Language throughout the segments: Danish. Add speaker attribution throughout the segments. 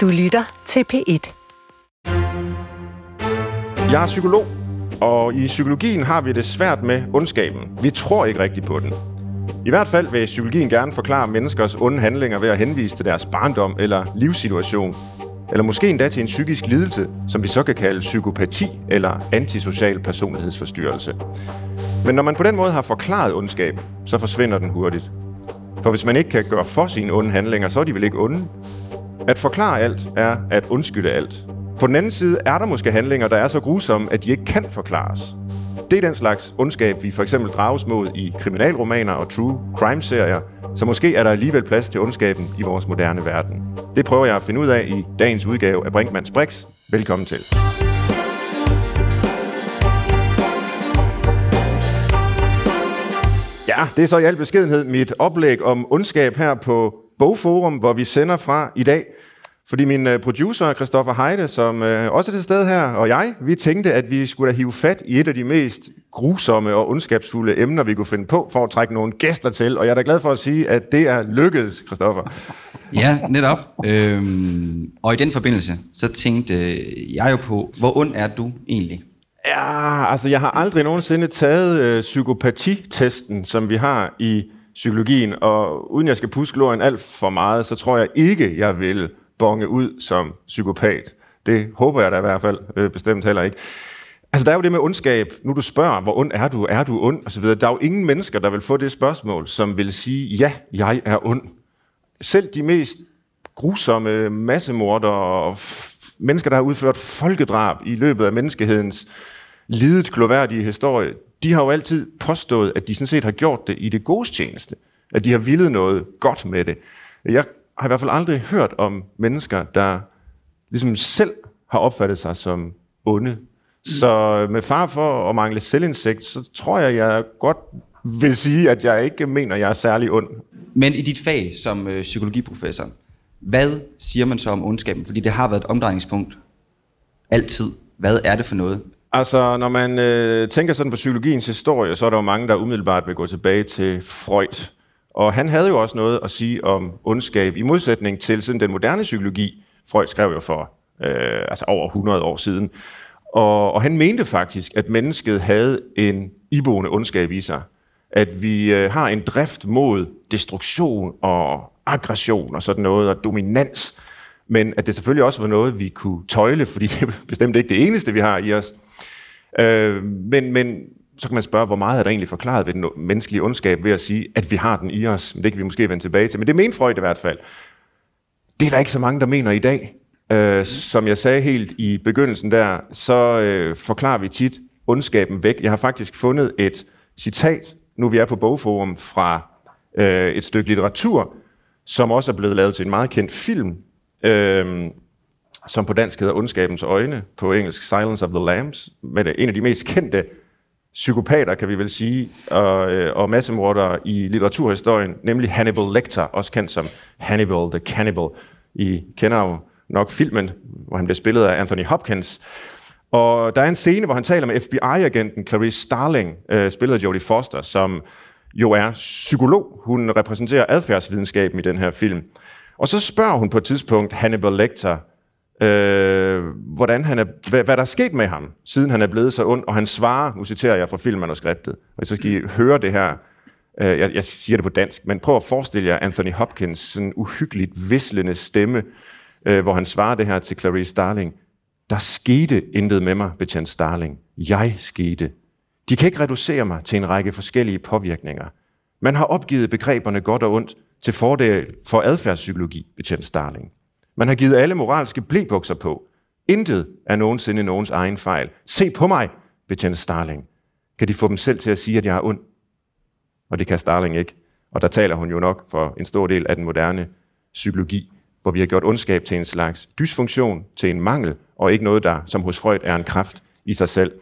Speaker 1: Du lytter til P1.
Speaker 2: Jeg er psykolog, og i psykologien har vi det svært med ondskaben. Vi tror ikke rigtigt på den. I hvert fald vil psykologien gerne forklare menneskers onde handlinger ved at henvise til deres barndom eller livssituation, eller måske endda til en psykisk lidelse, som vi så kan kalde psykopati eller antisocial personlighedsforstyrrelse. Men når man på den måde har forklaret ondskab, så forsvinder den hurtigt. For hvis man ikke kan gøre for sine onde handlinger, så er de vel ikke onde. At forklare alt er at undskylde alt. På den anden side er der måske handlinger, der er så grusomme, at de ikke kan forklares. Det er den slags ondskab, vi for eksempel drages mod i kriminalromaner og true crime-serier, så måske er der alligevel plads til ondskaben i vores moderne verden. Det prøver jeg at finde ud af i dagens udgave af Brinkmanns Brix. Velkommen til. Ja, det er så i al beskedenhed mit oplæg om ondskab her på Bogforum, hvor vi sender fra i dag. Fordi min øh, producer, Christoffer Heide, som øh, også er til stede her, og jeg, vi tænkte, at vi skulle da hive fat i et af de mest grusomme og ondskabsfulde emner, vi kunne finde på, for at trække nogle gæster til. Og jeg er da glad for at sige, at det er lykkedes, Christoffer.
Speaker 3: Ja, netop. Øhm, og i den forbindelse, så tænkte jeg jo på, hvor ond er du egentlig?
Speaker 2: Ja, altså jeg har aldrig nogensinde taget øh, psykopatitesten, som vi har i psykologien, og uden jeg skal puske låren alt for meget, så tror jeg ikke, jeg vil bonge ud som psykopat. Det håber jeg da i hvert fald øh, bestemt heller ikke. Altså, der er jo det med ondskab. Nu du spørger, hvor ond er du? Er du ond? Og så videre. Der er jo ingen mennesker, der vil få det spørgsmål, som vil sige, ja, jeg er ond. Selv de mest grusomme massemorder og mennesker, der har udført folkedrab i løbet af menneskehedens lidet gloværdige historie, de har jo altid påstået, at de sådan set har gjort det i det gode tjeneste. At de har villet noget godt med det. Jeg har i hvert fald aldrig hørt om mennesker, der ligesom selv har opfattet sig som onde. Så med far for at mangle selvindsigt, så tror jeg, jeg godt vil sige, at jeg ikke mener, at jeg er særlig ond.
Speaker 3: Men i dit fag som øh, psykologiprofessor, hvad siger man så om ondskaben? Fordi det har været et omdrejningspunkt altid. Hvad er det for noget?
Speaker 2: Altså, når man øh, tænker sådan på psykologiens historie, så er der jo mange, der umiddelbart vil gå tilbage til Freud. Og han havde jo også noget at sige om ondskab, i modsætning til sådan den moderne psykologi. Freud skrev jo for øh, altså over 100 år siden. Og, og han mente faktisk, at mennesket havde en iboende ondskab i sig. At vi øh, har en drift mod destruktion og aggression og sådan noget, og dominans. Men at det selvfølgelig også var noget, vi kunne tøjle, fordi det er bestemt ikke det eneste, vi har i os. Øh, men, men så kan man spørge, hvor meget er der egentlig forklaret ved den menneskelige ondskab ved at sige, at vi har den i os. Men det kan vi måske vende tilbage til. Men det mener Freud i hvert fald. Det er der ikke så mange, der mener i dag. Øh, som jeg sagde helt i begyndelsen der, så øh, forklarer vi tit ondskaben væk. Jeg har faktisk fundet et citat, nu vi er på Bogforum, fra øh, et stykke litteratur, som også er blevet lavet til en meget kendt film, øh, som på dansk hedder Ondskabens Øjne, på engelsk Silence of the Lambs, med en af de mest kendte psykopater, kan vi vel sige, og, øh, og massemordere i litteraturhistorien, nemlig Hannibal Lecter, også kendt som Hannibal the Cannibal. I kender jo nok filmen, hvor han bliver spillet af Anthony Hopkins. Og der er en scene, hvor han taler med FBI-agenten Clarice Starling, øh, spillet af Jodie Foster, som jo er psykolog. Hun repræsenterer adfærdsvidenskaben i den her film. Og så spørger hun på et tidspunkt Hannibal Lecter, øh, hvordan han er, hvad, hvad der er sket med ham, siden han er blevet så ond, og han svarer, nu citerer jeg fra filmmanuskriptet, og så skal I høre det her, øh, jeg, jeg siger det på dansk, men prøv at forestille jer Anthony Hopkins sådan uhyggeligt vislende stemme, øh, hvor han svarer det her til Clarice Starling. Der skete intet med mig, betjent Starling. Jeg skete. De kan ikke reducere mig til en række forskellige påvirkninger. Man har opgivet begreberne godt og ondt til fordel for adfærdspsykologi, betjent Starling. Man har givet alle moralske blæbukser på. Intet er nogensinde nogens egen fejl. Se på mig, betjente Starling. Kan de få dem selv til at sige, at jeg er ond? Og det kan Starling ikke. Og der taler hun jo nok for en stor del af den moderne psykologi, hvor vi har gjort ondskab til en slags dysfunktion, til en mangel, og ikke noget, der som hos Freud er en kraft i sig selv.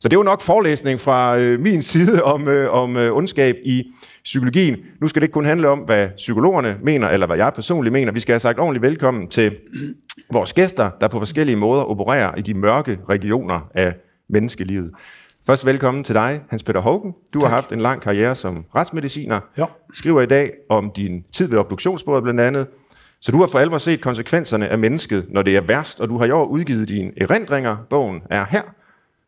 Speaker 2: Så det var nok forelæsning fra øh, min side om, øh, om øh, ondskab i psykologien. Nu skal det ikke kun handle om, hvad psykologerne mener, eller hvad jeg personligt mener. Vi skal have sagt ordentligt velkommen til vores gæster, der på forskellige måder opererer i de mørke regioner af menneskelivet. Først velkommen til dig, Hans Peter Hågen. Du tak. har haft en lang karriere som retsmediciner. Ja. Skriver i dag om din tid ved obduktionsbordet blandt andet. Så du har for alvor set konsekvenserne af mennesket, når det er værst, og du har i år udgivet dine erindringer. Bogen er her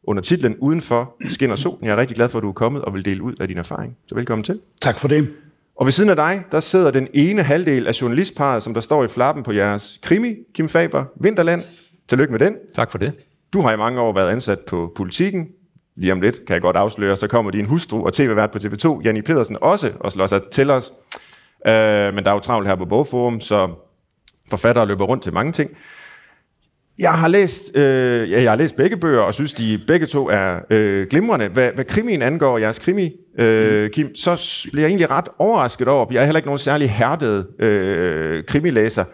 Speaker 2: under titlen Udenfor skinner solen. Jeg er rigtig glad for, at du er kommet og vil dele ud af din erfaring. Så velkommen til.
Speaker 1: Tak for det.
Speaker 2: Og ved siden af dig, der sidder den ene halvdel af journalistparet, som der står i flappen på jeres krimi, Kim Faber, Vinterland. Tillykke med den.
Speaker 4: Tak for det.
Speaker 2: Du har i mange år været ansat på politikken. Lige om lidt kan jeg godt afsløre, så kommer din hustru og tv-vært på TV2, Janni Pedersen, også og slår sig til os. Uh, men der er jo travlt her på Bogforum, så forfattere løber rundt til mange ting. Jeg har læst, øh, ja, jeg har læst begge bøger, og synes, de begge to er øh, glimrende. Hvad, hvad krimien angår, jeres krimi, øh, Kim, så bliver jeg egentlig ret overrasket over, jeg er heller ikke nogen særlig hærdet øh, krimilæser,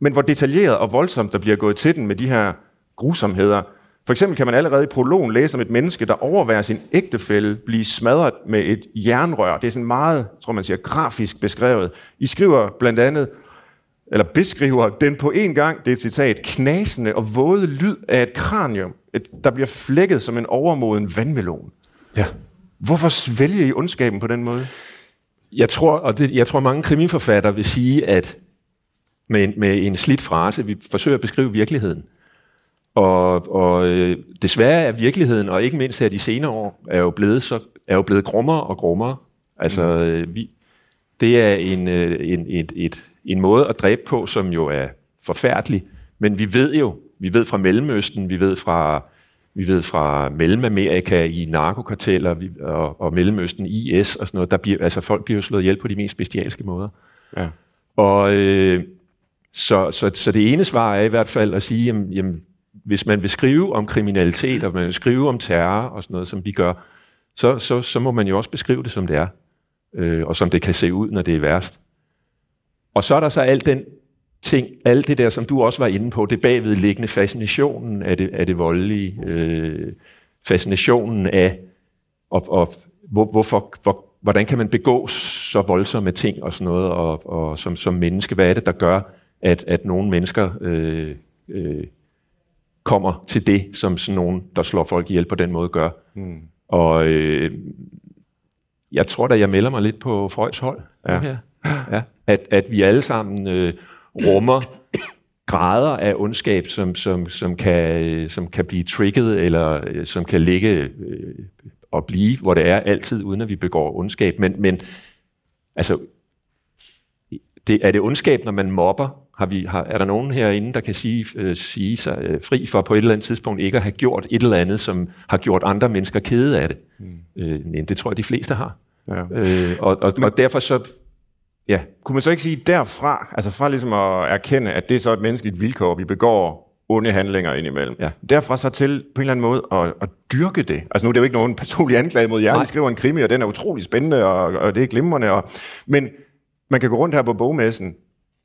Speaker 2: men hvor detaljeret og voldsomt der bliver gået til den med de her grusomheder. For eksempel kan man allerede i prologen læse om et menneske, der overværer sin ægtefælde blive smadret med et jernrør. Det er sådan meget, tror man siger, grafisk beskrevet. I skriver blandt andet, eller beskriver den på en gang, det er et citat, knasende og våde lyd af et kranium, et, der bliver flækket som en overmoden vandmelon.
Speaker 4: Ja.
Speaker 2: Hvorfor svælger I ondskaben på den måde?
Speaker 4: Jeg tror, og det, jeg tror mange krimiforfattere vil sige, at med en, med en slidt frase, vi forsøger at beskrive virkeligheden. Og, og øh, desværre er virkeligheden, og ikke mindst her de senere år, er jo blevet, så, er jo blevet grummere og grummere. Altså, øh, vi, det er en, øh, en, et, et, en måde at dræbe på, som jo er forfærdelig. Men vi ved jo, vi ved fra Mellemøsten, vi ved fra, vi ved fra Mellemamerika i narkokarteller og, og Mellemøsten IS og sådan noget, der bliver, altså folk bliver jo slået ihjel på de mest bestialske måder.
Speaker 2: Ja.
Speaker 4: Og øh, så, så, så det ene svar er i hvert fald at sige, jamen, jamen, hvis man vil skrive om kriminalitet, og man vil skrive om terror og sådan noget, som vi gør, så, så, så må man jo også beskrive det, som det er, øh, og som det kan se ud, når det er værst. Og så er der så alt den ting, alt det der, som du også var inde på, det bagvedliggende fascinationen af det, af det voldelige, øh, fascinationen af, og, og hvor, hvorfor, hvor, hvordan kan man begå så voldsomme ting og sådan noget, og, og som, som menneske, hvad er det, der gør, at, at nogle mennesker øh, øh, kommer til det, som sådan nogen, der slår folk ihjel på den måde, gør. Mm. Og øh, jeg tror da, jeg melder mig lidt på Freuds hold ja. her. Ja. At, at vi alle sammen øh, rummer grader af ondskab, som, som, som, kan, som kan blive trigget, eller øh, som kan ligge øh, og blive, hvor det er altid, uden at vi begår ondskab. Men, men altså, det, er det ondskab, når man mobber? Har vi, har, er der nogen herinde, der kan sige, øh, sige sig øh, fri for på et eller andet tidspunkt ikke at have gjort et eller andet, som har gjort andre mennesker kede af det? Mm. Øh, nej, det tror jeg, de fleste har. Ja. Øh, og, og, Men, og derfor så...
Speaker 2: Ja. Kunne man så ikke sige derfra, altså fra ligesom at erkende, at det er så et menneskeligt vilkår, vi begår onde handlinger indimellem. Ja. Derfra så til på en eller anden måde at, at dyrke det. Altså nu er det jo ikke nogen personlig anklage mod jer. I skriver en krimi, og den er utrolig spændende, og, og det er glimrende. Og, men man kan gå rundt her på bogmessen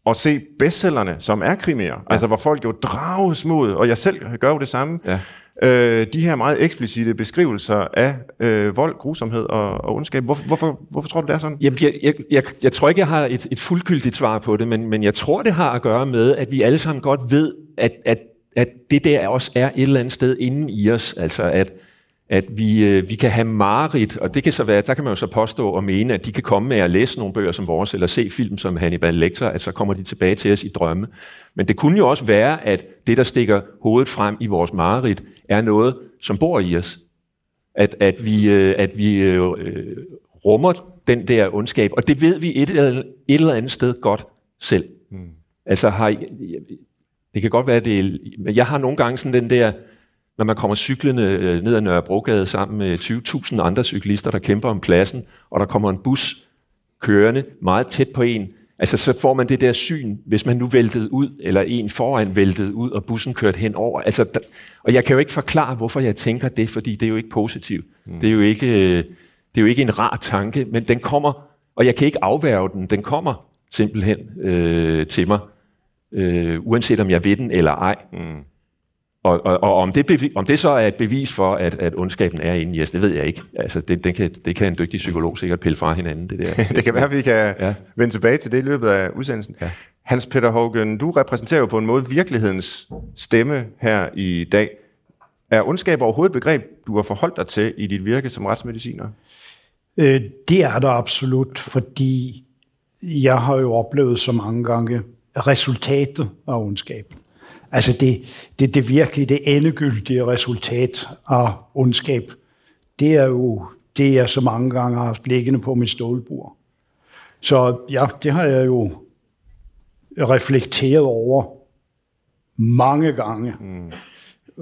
Speaker 2: og se bestsellerne, som er krimier. Ja. Altså hvor folk jo drages mod, og jeg selv gør jo det samme. Ja. Øh, de her meget eksplicite beskrivelser af øh, vold, grusomhed og, og ondskab. Hvorfor, hvorfor, hvorfor tror du, det er sådan?
Speaker 4: Jamen, jeg, jeg, jeg, jeg tror ikke, jeg har et, et fuldgyldigt svar på det, men, men jeg tror, det har at gøre med, at vi alle sammen godt ved, at, at, at det der også er et eller andet sted inden i os. Altså at at vi, øh, vi kan have mareridt, og det kan så være, der kan man jo så påstå og mene, at de kan komme med at læse nogle bøger som vores, eller se film som Hannibal Lecter, at så kommer de tilbage til os i drømme. Men det kunne jo også være, at det, der stikker hovedet frem i vores mareridt, er noget, som bor i os. At, at vi, øh, at vi øh, rummer den der ondskab, og det ved vi et eller, et eller andet sted godt selv. Mm. Altså har, det kan godt være, det er, jeg har nogle gange sådan den der, når man kommer cyklende øh, ned ad Nørrebrogade sammen med 20.000 andre cyklister, der kæmper om pladsen, og der kommer en bus kørende meget tæt på en, altså så får man det der syn, hvis man nu væltede ud, eller en foran væltede ud, og bussen kørte hen over. Altså, der, og jeg kan jo ikke forklare, hvorfor jeg tænker det, fordi det er jo ikke positivt. Mm. Det, er jo ikke, øh, det er jo ikke en rar tanke, men den kommer, og jeg kan ikke afværge den, den kommer simpelthen øh, til mig, øh, uanset om jeg ved den eller ej. Mm. Og, og, og om, det bevis, om det så er et bevis for, at, at ondskaben er inde i os, det ved jeg ikke. Altså, det, det, kan, det kan en dygtig psykolog sikkert pille fra hinanden. Det, der.
Speaker 2: det kan være, at vi kan ja. vende tilbage til det i løbet af udsendelsen. Ja. Hans Peter Hågen, du repræsenterer jo på en måde virkelighedens stemme her i dag. Er ondskab overhovedet et begreb, du har forholdt dig til i dit virke som retsmediciner?
Speaker 1: Øh, det er der absolut, fordi jeg har jo oplevet så mange gange resultatet af ondskaben. Altså det, det, det virkelig det endegyldige resultat af ondskab, det er jo det, jeg så mange gange har haft liggende på mit stålbord. Så ja, det har jeg jo reflekteret over mange gange. Mm.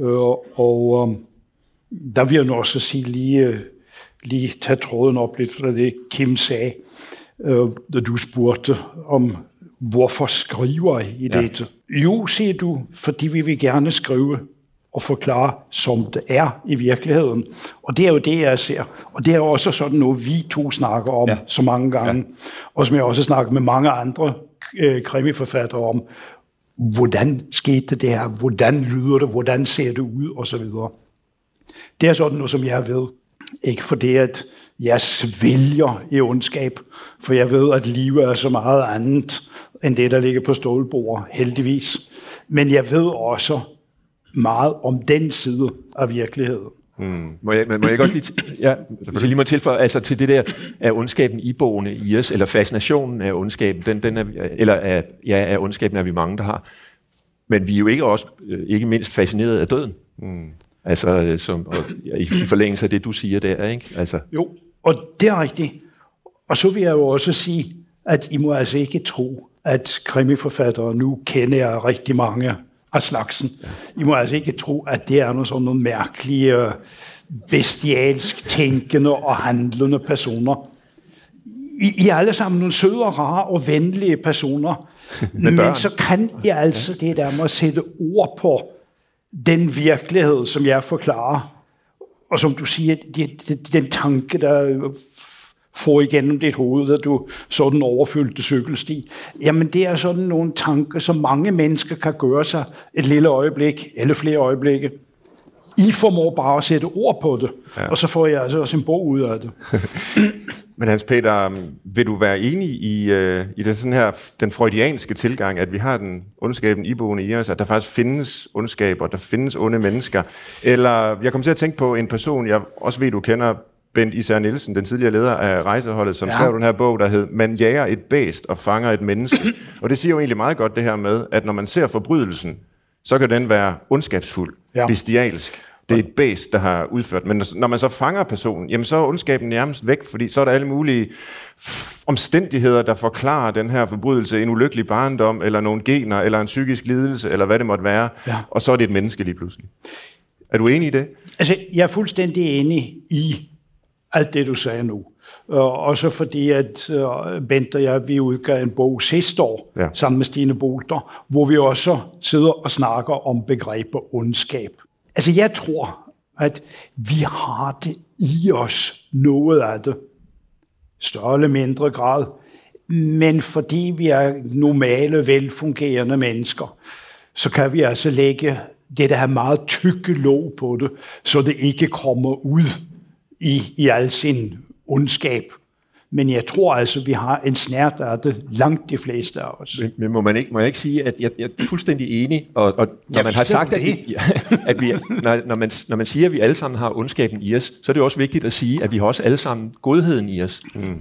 Speaker 1: Øh, og øh, der vil jeg nu også sige lige, lige tage tråden op lidt fra det, Kim sagde, øh, da du spurgte om, hvorfor skriver I ja. dette? Jo, siger du, fordi vi vil gerne skrive og forklare, som det er i virkeligheden. Og det er jo det, jeg ser. Og det er jo også sådan noget, vi to snakker om ja. så mange gange. Ja. Og som jeg også snakker med mange andre øh, krimiforfattere om. Hvordan skete det her? Hvordan lyder det? Hvordan ser det ud? Og så videre. Det er sådan noget, som jeg ved. Ikke for det, at jeg svælger i ondskab, for jeg ved, at livet er så meget andet end det, der ligger på stålbordet, heldigvis. Men jeg ved også meget om den side af virkeligheden.
Speaker 4: Hmm. Må, jeg, må jeg godt lige, ja, hvis jeg lige må tilføje, altså til det der, er ondskaben iboende i os, eller fascinationen af ondskaben, den, den er, eller af, ja, af ondskaben er vi mange, der har. Men vi er jo ikke også, øh, ikke mindst fascineret af døden. Hmm. Altså, øh, som, og, i forlængelse af det, du siger der, ikke? Altså.
Speaker 1: Jo, og det er rigtigt. Og så vil jeg jo også sige, at I må altså ikke tro, at krimiforfattere nu kender jeg rigtig mange af slagsen. I må altså ikke tro, at det er nogle sådan nogle mærkelige, øh, bestialsk tænkende og handlende personer. I, I er alle sammen nogle søde og rare og venlige personer, men så kan I altså det der med at sætte ord på den virkelighed, som jeg forklarer, og som du siger, den tanke, der får igennem dit hoved, at du sådan overfyldte cykelsti. Jamen det er sådan nogle tanker, som mange mennesker kan gøre sig et lille øjeblik, eller flere øjeblikke. I formår bare at sætte ord på det, ja. og så får jeg altså også en bog ud af det.
Speaker 2: Men Hans Peter, vil du være enig i, uh, i den, sådan her, den freudianske tilgang, at vi har den ondskaben iboende i os, at der faktisk findes ondskaber, der findes onde mennesker? Eller jeg kom til at tænke på en person, jeg også ved, du kender, Bent Især Nielsen, den tidligere leder af rejseholdet, som ja. skrev den her bog, der hed Man jager et bæst og fanger et menneske. og det siger jo egentlig meget godt det her med, at når man ser forbrydelsen, så kan den være ondskabsfuld, ja. bestialsk. Det er et bæst, der har udført. Men når man så fanger personen, jamen så er ondskaben nærmest væk, fordi så er der alle mulige omstændigheder, der forklarer den her forbrydelse, en ulykkelig barndom, eller nogle gener, eller en psykisk lidelse, eller hvad det måtte være. Ja. Og så er det et menneske lige pludselig. Er du enig i det?
Speaker 1: Altså, jeg er fuldstændig enig i, alt det, du sagde nu. Og også fordi, at uh, Bent og jeg, vi udgav en bog sidste år, ja. sammen med Stine Bolter, hvor vi også sidder og snakker om begrebet ondskab. Altså, jeg tror, at vi har det i os, noget af det. Større eller mindre grad. Men fordi vi er normale, velfungerende mennesker, så kan vi altså lægge det der meget tykke låg på det, så det ikke kommer ud i, i al sin ondskab. Men jeg tror altså, vi har en snært af det, langt de fleste af os.
Speaker 4: Men, men må, man ikke, må jeg ikke sige, at jeg, jeg er fuldstændig enig, og, og når man har sagt, at, vi, at vi, når, når, man, når man siger, at vi alle sammen har ondskaben i os, så er det også vigtigt at sige, at vi har også alle sammen godheden i os. Mm.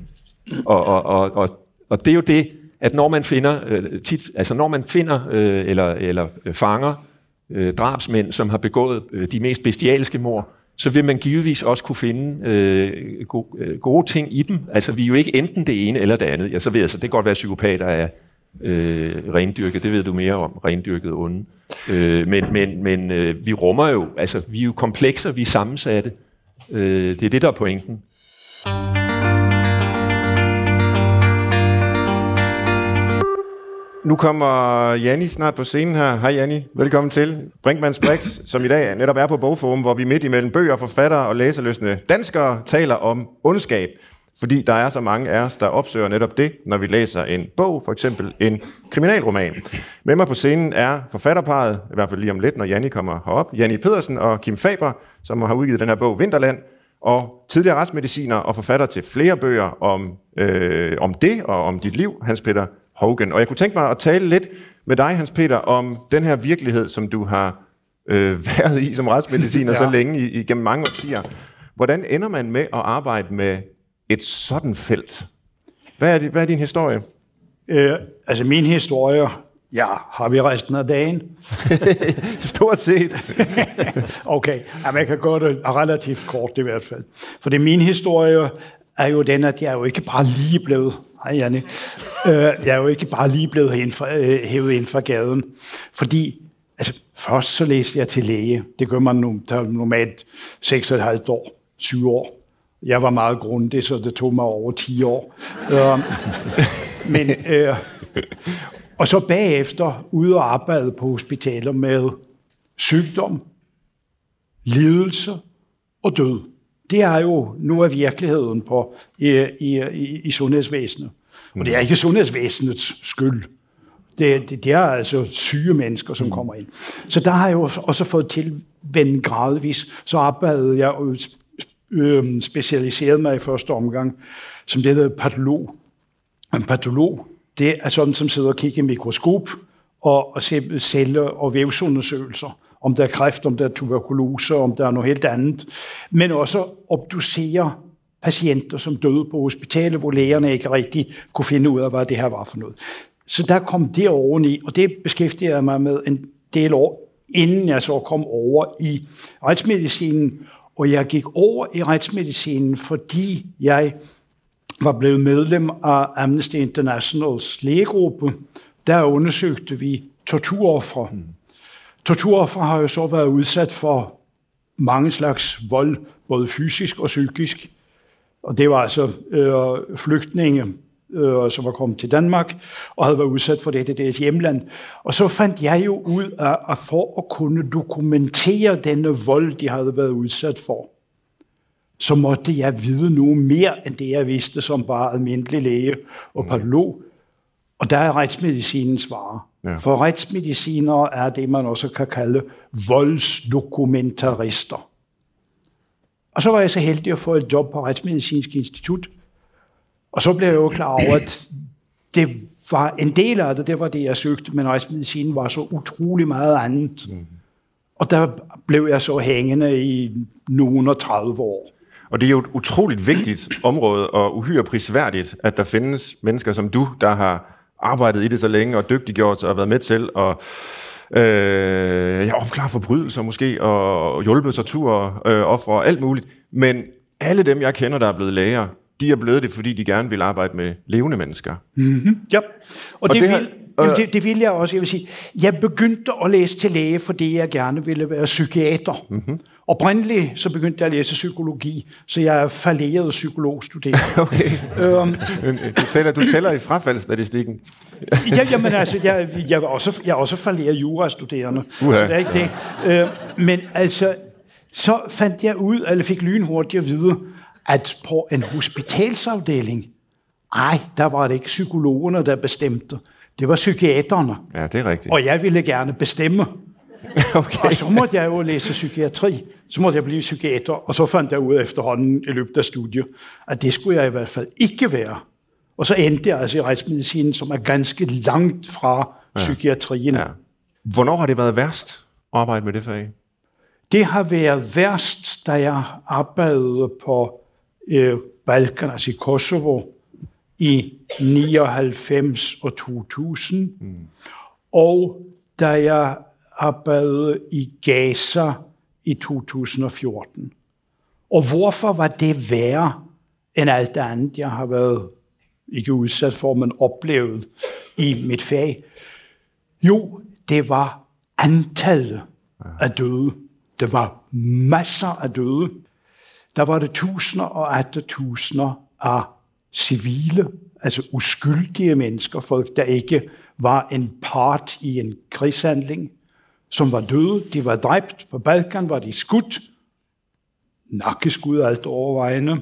Speaker 4: Og, og, og, og, og det er jo det, at når man finder, øh, tit, altså når man finder øh, eller, eller fanger øh, drabsmænd, som har begået øh, de mest bestialske mord, så vil man givetvis også kunne finde øh, gode, øh, gode ting i dem. Altså, vi er jo ikke enten det ene eller det andet. Ja, så ved jeg, så det kan godt være, at psykopater er øh, rendyrket. Det ved du mere om, rendyrket onde. Øh, men men, men øh, vi rummer jo, altså, vi er jo komplekser, vi er sammensatte. Øh, det er det, der er pointen.
Speaker 2: Nu kommer Janni snart på scenen her. Hej Janni, velkommen til Brinkmanns Brix, som i dag netop er på Bogforum, hvor vi midt imellem bøger, forfattere og læserløsende danskere taler om ondskab. Fordi der er så mange af os, der opsøger netop det, når vi læser en bog, for eksempel en kriminalroman. Med mig på scenen er forfatterparet, i hvert fald lige om lidt, når Janni kommer herop, Janni Pedersen og Kim Faber, som har udgivet den her bog Vinterland, og tidligere retsmediciner og forfatter til flere bøger om, øh, om det og om dit liv, Hans Peter Hogan. Og jeg kunne tænke mig at tale lidt med dig, Hans Peter, om den her virkelighed, som du har øh, været i som retsmediciner ja. så længe, i, igennem mange årtier. Hvordan ender man med at arbejde med et sådan felt? Hvad er, det, hvad er din historie?
Speaker 1: Øh, altså min historie, Ja, har vi resten af dagen?
Speaker 2: Stort set.
Speaker 1: okay, ja, man kan gøre det relativt kort i hvert fald. For det min historie er jo den, at jeg er jo ikke bare lige blevet, hej Janne, øh, jeg er jo ikke bare lige blevet hævet ind fra, øh, hævet ind fra gaden. Fordi, altså, først så læste jeg til læge. Det gør man nu, der normalt 6,5 år, 7 år. Jeg var meget grundig, så det tog mig over 10 år. Øh, men, øh, og så bagefter ude og arbejde på hospitaler med sygdom, lidelse og død. Det er jo nu af virkeligheden på, i, i, i, i sundhedsvæsenet. Og det er ikke sundhedsvæsenets skyld. Det, det, det er altså syge mennesker, som kommer ind. Så der har jeg jo også fået tilvendt gradvis. Så arbejdede jeg øh, specialiseret mig i første omgang, som det hedder patolog. En patolog, det er sådan, som sidder og kigger i mikroskop og, og ser celler- og vævsundersøgelser. Om der er kræft, om der er tuberkulose, om der er noget helt andet. Men også obducere patienter, som døde på hospitalet, hvor lægerne ikke rigtig kunne finde ud af, hvad det her var for noget. Så der kom det oveni, og det beskæftigede jeg mig med en del år, inden jeg så kom over i retsmedicinen. Og jeg gik over i retsmedicinen, fordi jeg var blevet medlem af Amnesty Internationals lægegruppe. Der undersøgte vi torturoffre. Mm. Torturoffre har jo så været udsat for mange slags vold, både fysisk og psykisk. Og det var altså øh, flygtninge, øh, som var kommet til Danmark og havde været udsat for det i deres hjemland. Og så fandt jeg jo ud af, at for at kunne dokumentere denne vold, de havde været udsat for, så måtte jeg vide noget mere, end det jeg vidste som bare almindelig læge og patolog. Og der er retsmedicinens svar. Ja. For retsmedicinere er det, man også kan kalde voldsdokumentarister. Og så var jeg så heldig at få et job på Retsmedicinsk Institut. Og så blev jeg jo klar over, at det var en del af det, det var det, jeg søgte, men retsmedicinen var så utrolig meget andet. Mm. Og der blev jeg så hængende i nogen og 30 år.
Speaker 2: Og det er jo et utroligt vigtigt område, og uhyre prisværdigt, at der findes mennesker som du, der har arbejdet i det så længe, og dygtiggjort sig, og været med til at øh, ja, opklare forbrydelser måske, og hjulpet tortur, øh, ofre og alt muligt. Men alle dem, jeg kender, der er blevet læger, de er blevet det, fordi de gerne vil arbejde med levende mennesker.
Speaker 1: Mm-hmm. Ja, og, og det, det, vil, øh, det, det vil jeg også. Jeg vil sige, jeg begyndte at læse til læge, fordi jeg gerne ville være psykiater. Mm-hmm. Oprindeligt så begyndte jeg at læse psykologi, så jeg er falderet psykologstuderende.
Speaker 2: okay. Øhm, du, tæller, du tæller i frafaldsstatistikken.
Speaker 1: ja, jamen altså, jeg, jeg, er også, jeg er også falderet jurastuderende, uh-huh. så det er ikke det. Øh, men altså, så fandt jeg ud, eller fik lynhurtigt at vide, at på en hospitalsafdeling, ej, der var det ikke psykologerne, der bestemte. Det var psykiaterne.
Speaker 2: Ja, det er rigtigt.
Speaker 1: Og jeg ville gerne bestemme. Okay. Og så måtte jeg jo læse psykiatri. Så måtte jeg blive psykiater, og så fandt jeg ud efterhånden i løbet af studiet, at det skulle jeg i hvert fald ikke være. Og så endte jeg altså i retsmedicinen, som er ganske langt fra ja. psykiatrien. Ja.
Speaker 2: Hvornår har det været værst at arbejde med det fag?
Speaker 1: Det har været værst, da jeg arbejdede på øh, Balkan, altså i Kosovo, i 99 og 2000. Mm. Og da jeg arbejdede i Gaza i 2014. Og hvorfor var det værre end alt andet, jeg har været ikke udsat for, men oplevet i mit fag? Jo, det var antallet af døde. Det var masser af døde. Der var det tusinder og atter tusinder af civile, altså uskyldige mennesker, folk, der ikke var en part i en krigshandling som var døde. De var dræbt. På Balkan var de skudt. Nakkeskud alt overvejende.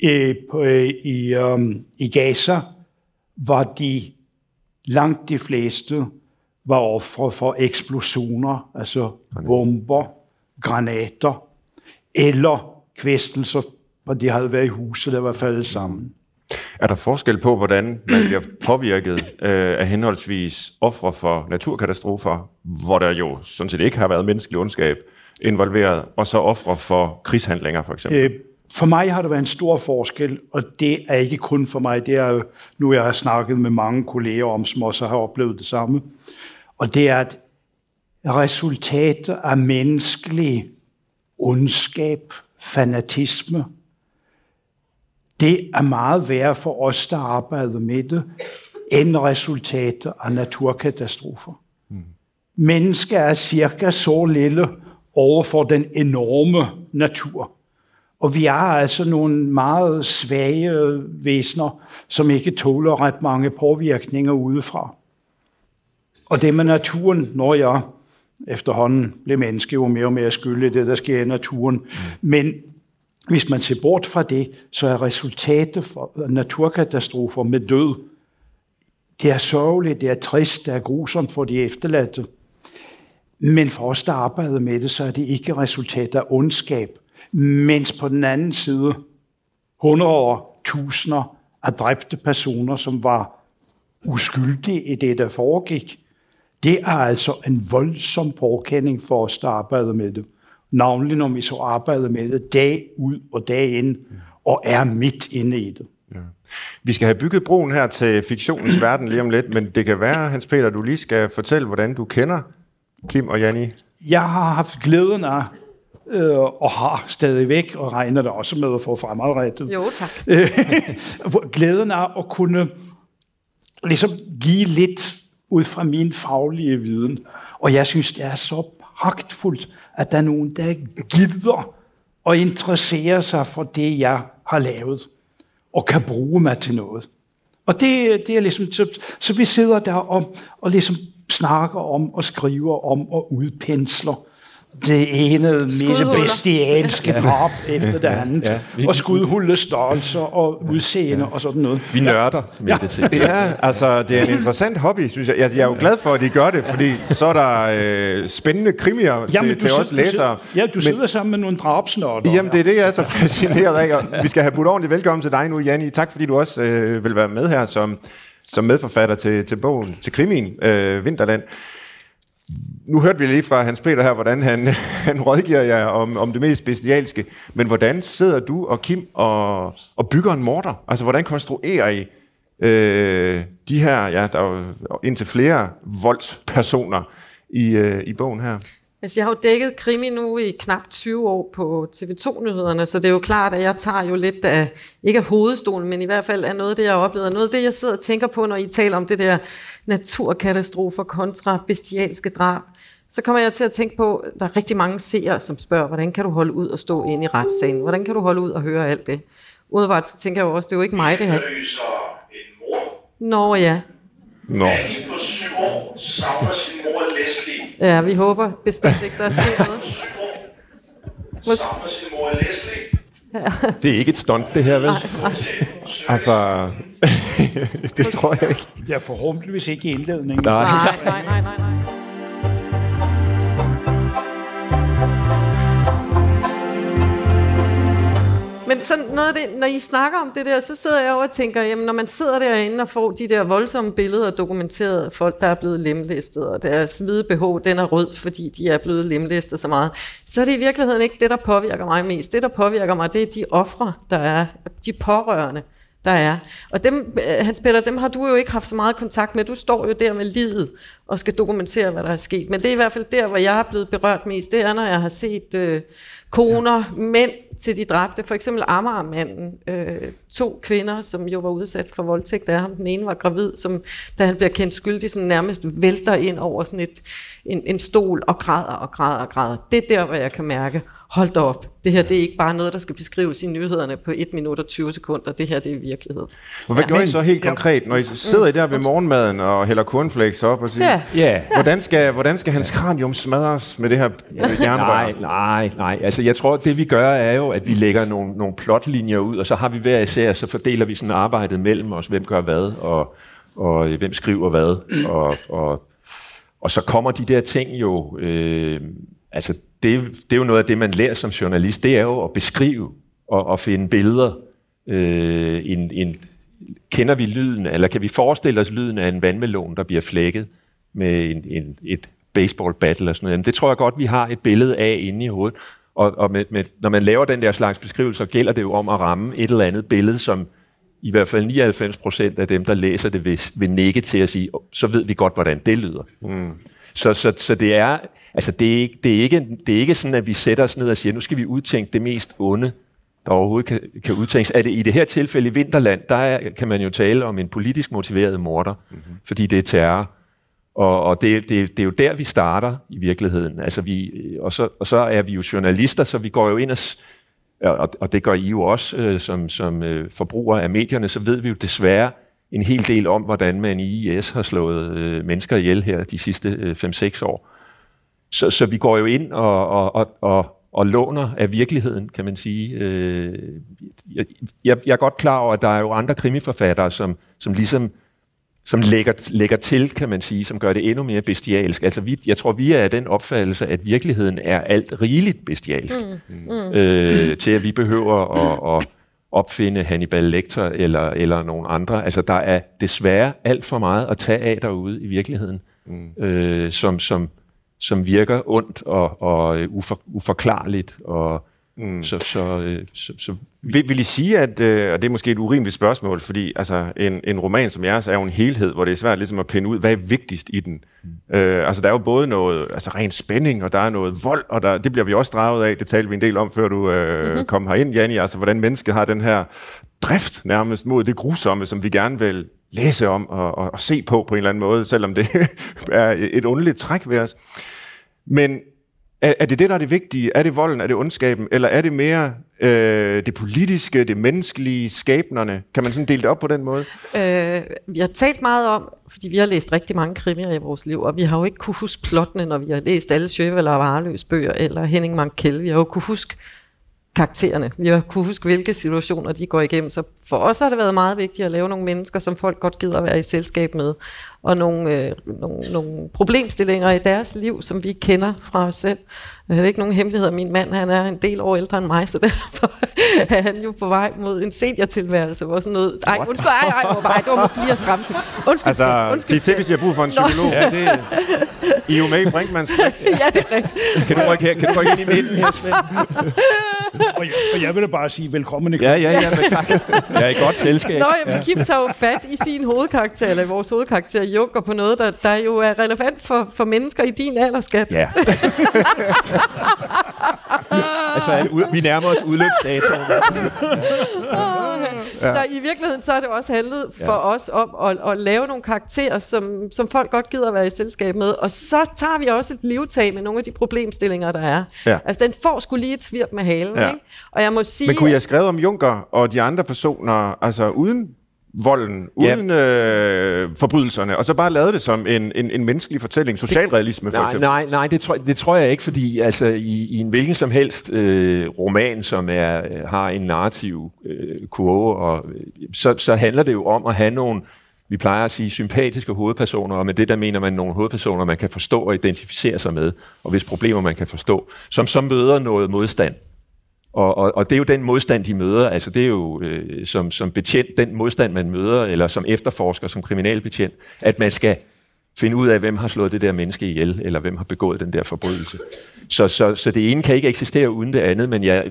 Speaker 1: I, på, i, um, I Gaza var de langt de fleste var ofre for eksplosioner, altså bomber, granater, eller kvæstelser, hvor de havde været i huset, der var faldet sammen.
Speaker 2: Er der forskel på, hvordan man bliver påvirket øh, af henholdsvis ofre for naturkatastrofer, hvor der jo sådan set ikke har været menneskelig ondskab involveret, og så ofre for krigshandlinger for eksempel? Øh,
Speaker 1: for mig har det været en stor forskel, og det er ikke kun for mig, det er jo, nu jeg har snakket med mange kolleger om, som også har oplevet det samme, og det er, at resultatet af menneskelig ondskab, fanatisme, det er meget værd for os, der arbejder med det, end resultatet af naturkatastrofer. Mm. Mennesker er cirka så lille over for den enorme natur. Og vi er altså nogle meget svage væsener, som ikke tåler ret mange påvirkninger udefra. Og det med naturen, når jeg efterhånden blev menneske jo mere og mere skyldig det, der sker i naturen. Mm. Men hvis man ser bort fra det, så er resultatet for naturkatastrofer med død, det er sørgeligt, det er trist, det er grusomt for de efterladte. Men for os, der arbejder med det, så er det ikke resultat af ondskab. Mens på den anden side, hundreder, tusinder af dræbte personer, som var uskyldige i det, der foregik, det er altså en voldsom påkending for os, der arbejder med det. Navnlig når vi så arbejder med det dag ud og dag ind, og er midt inde i det. Ja.
Speaker 2: Vi skal have bygget broen her til fiktionens verden lige om lidt, men det kan være, Hans Peter, du lige skal fortælle, hvordan du kender Kim og Janni.
Speaker 1: Jeg har haft glæden af, øh, og har stadigvæk, og regner det også med at få fremadrettet.
Speaker 5: Jo, tak.
Speaker 1: glæden af at kunne ligesom give lidt ud fra min faglige viden. Og jeg synes, det er så pragtfuldt, at der er nogen, der gider og interesserer sig for det, jeg har lavet, og kan bruge mig til noget. Og det, det er ligesom, så, så vi sidder der og, og ligesom snakker om og skriver om og udpensler det ene mere bestialske drab efter det andet, ja, ja. og størrelser og udseende ja. og sådan noget.
Speaker 4: Vi nørder med ja. det til.
Speaker 2: Ja, altså det er en interessant hobby, synes jeg. Jeg, jeg er jo glad for, at de gør det, fordi så er der øh, spændende krimier jamen, til, til os læsere.
Speaker 1: Ja, du sidder men, sammen med nogle drabsnørder.
Speaker 2: Jamen det er det, jeg er så fascineret af. Og vi skal have budt ordentligt velkommen til dig nu, Janni. Tak fordi du også øh, vil være med her som, som medforfatter til, til bogen, til krimien øh, Vinterland nu hørte vi lige fra Hans Peter her, hvordan han, han rådgiver jer om, om det mest bestialske. Men hvordan sidder du og Kim og, og bygger en morter? Altså, hvordan konstruerer I øh, de her, ja, der er jo indtil flere voldspersoner i, øh, i bogen her?
Speaker 5: Altså, jeg har jo dækket krimi nu i knap 20 år på TV2-nyhederne, så det er jo klart, at jeg tager jo lidt af, ikke af hovedstolen, men i hvert fald af noget af det, jeg har oplevet. Noget af det, jeg sidder og tænker på, når I taler om det der naturkatastrofer kontra bestialske drab, så kommer jeg til at tænke på, at der er rigtig mange seere, som spørger, hvordan kan du holde ud og stå inde i retssagen? Hvordan kan du holde ud og høre alt det? Udebart så tænker jeg jo også, det er jo ikke mig, det her. Nå ja.
Speaker 2: Nå.
Speaker 1: Annie på syv år savner sin mor Leslie.
Speaker 5: Ja, vi håber bestemt ikke, der sker noget.
Speaker 1: Savner sin mor Leslie.
Speaker 4: Ja. Det er ikke et stunt, det her, vel?
Speaker 2: Altså, det tror jeg ikke.
Speaker 1: Jeg er forhåbentligvis ikke i indledningen.
Speaker 5: Nej, nej, nej, nej, nej. Men sådan noget af det, når I snakker om det der, så sidder jeg over og tænker, jamen når man sidder derinde og får de der voldsomme billeder dokumenteret af folk, der er blevet lemlæstet, og deres hvide BH, den er rød, fordi de er blevet lemlæstet så meget, så er det i virkeligheden ikke det, der påvirker mig mest. Det, der påvirker mig, det er de ofre, der er, de pårørende, der er. Og dem, øh, Hans Peter, dem har du jo ikke haft så meget kontakt med. Du står jo der med livet og skal dokumentere, hvad der er sket. Men det er i hvert fald der, hvor jeg er blevet berørt mest. Det er, når jeg har set øh, koner, mænd til de dræbte. For eksempel Amagermanden. Øh, to kvinder, som jo var udsat for voldtægt af ham. Den ene var gravid, som da han bliver kendt skyldig, sådan nærmest vælter ind over sådan et, en, en stol og græder og græder og græder. Det er der, hvor jeg kan mærke, hold da op, det her det er ikke bare noget, der skal beskrives i nyhederne på 1 minut og 20 sekunder, det her det er virkelighed.
Speaker 2: Og hvad ja. gør I så helt konkret, når I sidder I der ved morgenmaden og hælder cornflakes op og siger,
Speaker 5: ja.
Speaker 4: Ja.
Speaker 2: hvordan, skal, hvordan skal hans kranium smadres med det her jernrør?
Speaker 4: Nej, nej, nej. Altså jeg tror, det vi gør er jo, at vi lægger nogle, nogle plotlinjer ud, og så har vi hver især, så fordeler vi sådan arbejdet mellem os, hvem gør hvad, og, og hvem skriver hvad, og, og, og så kommer de der ting jo, øh, altså det, det er jo noget af det, man lærer som journalist, det er jo at beskrive og, og finde billeder. Øh, en, en, kender vi lyden, eller kan vi forestille os lyden af en vandmelon, der bliver flækket med en, en, et baseball bat eller sådan noget? Jamen, det tror jeg godt, vi har et billede af inde i hovedet. Og, og med, med, når man laver den der slags beskrivelser, gælder det jo om at ramme et eller andet billede, som i hvert fald 99 procent af dem, der læser det, vil, vil nikke til at sige, så ved vi godt, hvordan det lyder. Mm. Så, så, så det er, altså det er, ikke, det, er ikke, det er ikke sådan, at vi sætter os ned og siger, nu skal vi udtænke det mest onde, der overhovedet kan, kan udtænkes. Er det i det her tilfælde i Vinterland, der er, kan man jo tale om en politisk motiveret morder, mm-hmm. fordi det er terror. Og, og det, det, det er jo der, vi starter i virkeligheden. Altså vi, og, så, og så er vi jo journalister, så vi går jo ind og, og, og det gør I jo også øh, som, som øh, forbrugere af medierne, så ved vi jo desværre en hel del om, hvordan man i IS har slået øh, mennesker ihjel her de sidste øh, 5-6 år. Så, så vi går jo ind og, og, og, og, og låner af virkeligheden, kan man sige. Øh, jeg, jeg, jeg er godt klar over, at der er jo andre krimiforfattere, som, som ligesom som lægger, lægger til, kan man sige, som gør det endnu mere bestialsk. Altså, vi, jeg tror, vi er af den opfattelse, at virkeligheden er alt rigeligt bestialsk, mm. Mm. Øh, til at vi behøver at, at opfinde Hannibal Lecter eller, eller nogen andre. Altså, der er desværre alt for meget at tage af derude i virkeligheden, mm. øh, som, som, som virker ondt og, og ufor, uforklarligt og Mm. Så, så, øh, så, så
Speaker 2: vil, vil I sige, at, øh, og det er måske et urimeligt spørgsmål, fordi altså, en, en roman som jeres er jo en helhed, hvor det er svært ligesom at pinde ud, hvad er vigtigst i den. Mm. Øh, altså der er jo både noget altså, ren spænding, og der er noget vold, og der, det bliver vi også draget af, det talte vi en del om, før du øh, mm-hmm. kom herind, Janni, altså hvordan mennesket har den her drift nærmest mod det grusomme, som vi gerne vil læse om og, og, og se på på en eller anden måde, selvom det er et underligt træk ved os. Men er, er det det, der er det vigtige? Er det volden? Er det ondskaben? Eller er det mere øh, det politiske, det menneskelige, skæbnerne? Kan man sådan dele det op på den måde?
Speaker 5: Øh, vi har talt meget om, fordi vi har læst rigtig mange krimier i vores liv, og vi har jo ikke kunne huske plottene, når vi har læst alle Sjøvel og Varløs bøger, eller Henning Mankell. Vi har jo kunne huske karaktererne. Vi har kunne huske, hvilke situationer de går igennem. Så for os har det været meget vigtigt at lave nogle mennesker, som folk godt gider at være i selskab med og nogle, øh, nogle, nogle problemstillinger i deres liv, som vi kender fra os selv. Det er ikke nogen hemmelighed, at min mand han er en del år ældre end mig, så derfor er han jo på vej mod en seniortilværelse, hvor sådan noget... Ej, undskyld, ej, ej, ej, ej, det var måske lige at stramme den. Undskyld,
Speaker 2: altså,
Speaker 5: undskyld.
Speaker 2: sig til, hvis jeg har brug for en psykolog. Ja, det, I er jo med i Brinkmanns
Speaker 5: Ja, det er rigtigt.
Speaker 4: Kan du rykke, her, kan du rykke ind i midten her, Svend?
Speaker 1: og, jeg, og jeg vil da bare sige velkommen i
Speaker 4: Ja, ja, ja, men tak. Jeg er i godt selskab.
Speaker 5: Nå, jamen, Kim tager jo fat i sin hovedkarakter, eller vores hovedkarakter Junker, på noget, der, der jo er relevant for, for mennesker i din alderskat.
Speaker 4: Ja. altså, vi nærmer os udløbsdatoen.
Speaker 5: ja. Så i virkeligheden så er det også handlet for ja. os om at, at lave nogle karakterer, som, som folk godt gider at være i selskab med. Og så tager vi også et livtag med nogle af de problemstillinger, der er. Ja. Altså den får skulle lige et svirp med halen. Ja. Ikke? Og jeg må sige...
Speaker 2: Men kunne jeg skrive om Junker og de andre personer, altså uden volden, uden øh, forbrydelserne, og så bare lavet det som en, en, en menneskelig fortælling, socialrealisme for
Speaker 4: nej,
Speaker 2: eksempel?
Speaker 4: Nej, nej, det tror, det tror jeg ikke, fordi altså, i, i en hvilken som helst øh, roman, som er, har en narrativ øh, kurve, og, så, så handler det jo om at have nogle, vi plejer at sige, sympatiske hovedpersoner, og med det der mener man nogle hovedpersoner, man kan forstå og identificere sig med, og hvis problemer man kan forstå, som så møder noget modstand. Og, og, og det er jo den modstand, de møder. Altså det er jo øh, som, som betjent, den modstand, man møder, eller som efterforsker, som kriminalbetjent, at man skal finde ud af, hvem har slået det der menneske ihjel, eller hvem har begået den der forbrydelse. Så, så, så det ene kan ikke eksistere uden det andet, men jeg,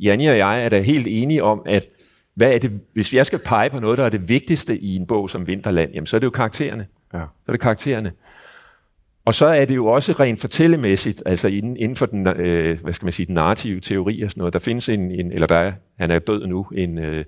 Speaker 4: Janne og jeg er da helt enige om, at hvad er det, hvis jeg skal pege på noget, der er det vigtigste i en bog som Vinterland, jamen så er det jo karaktererne. Ja. Så er det karaktererne. Og så er det jo også rent fortællemæssigt, altså inden, inden for den, øh, hvad skal man sige, den narrative teori og sådan noget, der findes en, en eller der er, han er død nu, en, øh,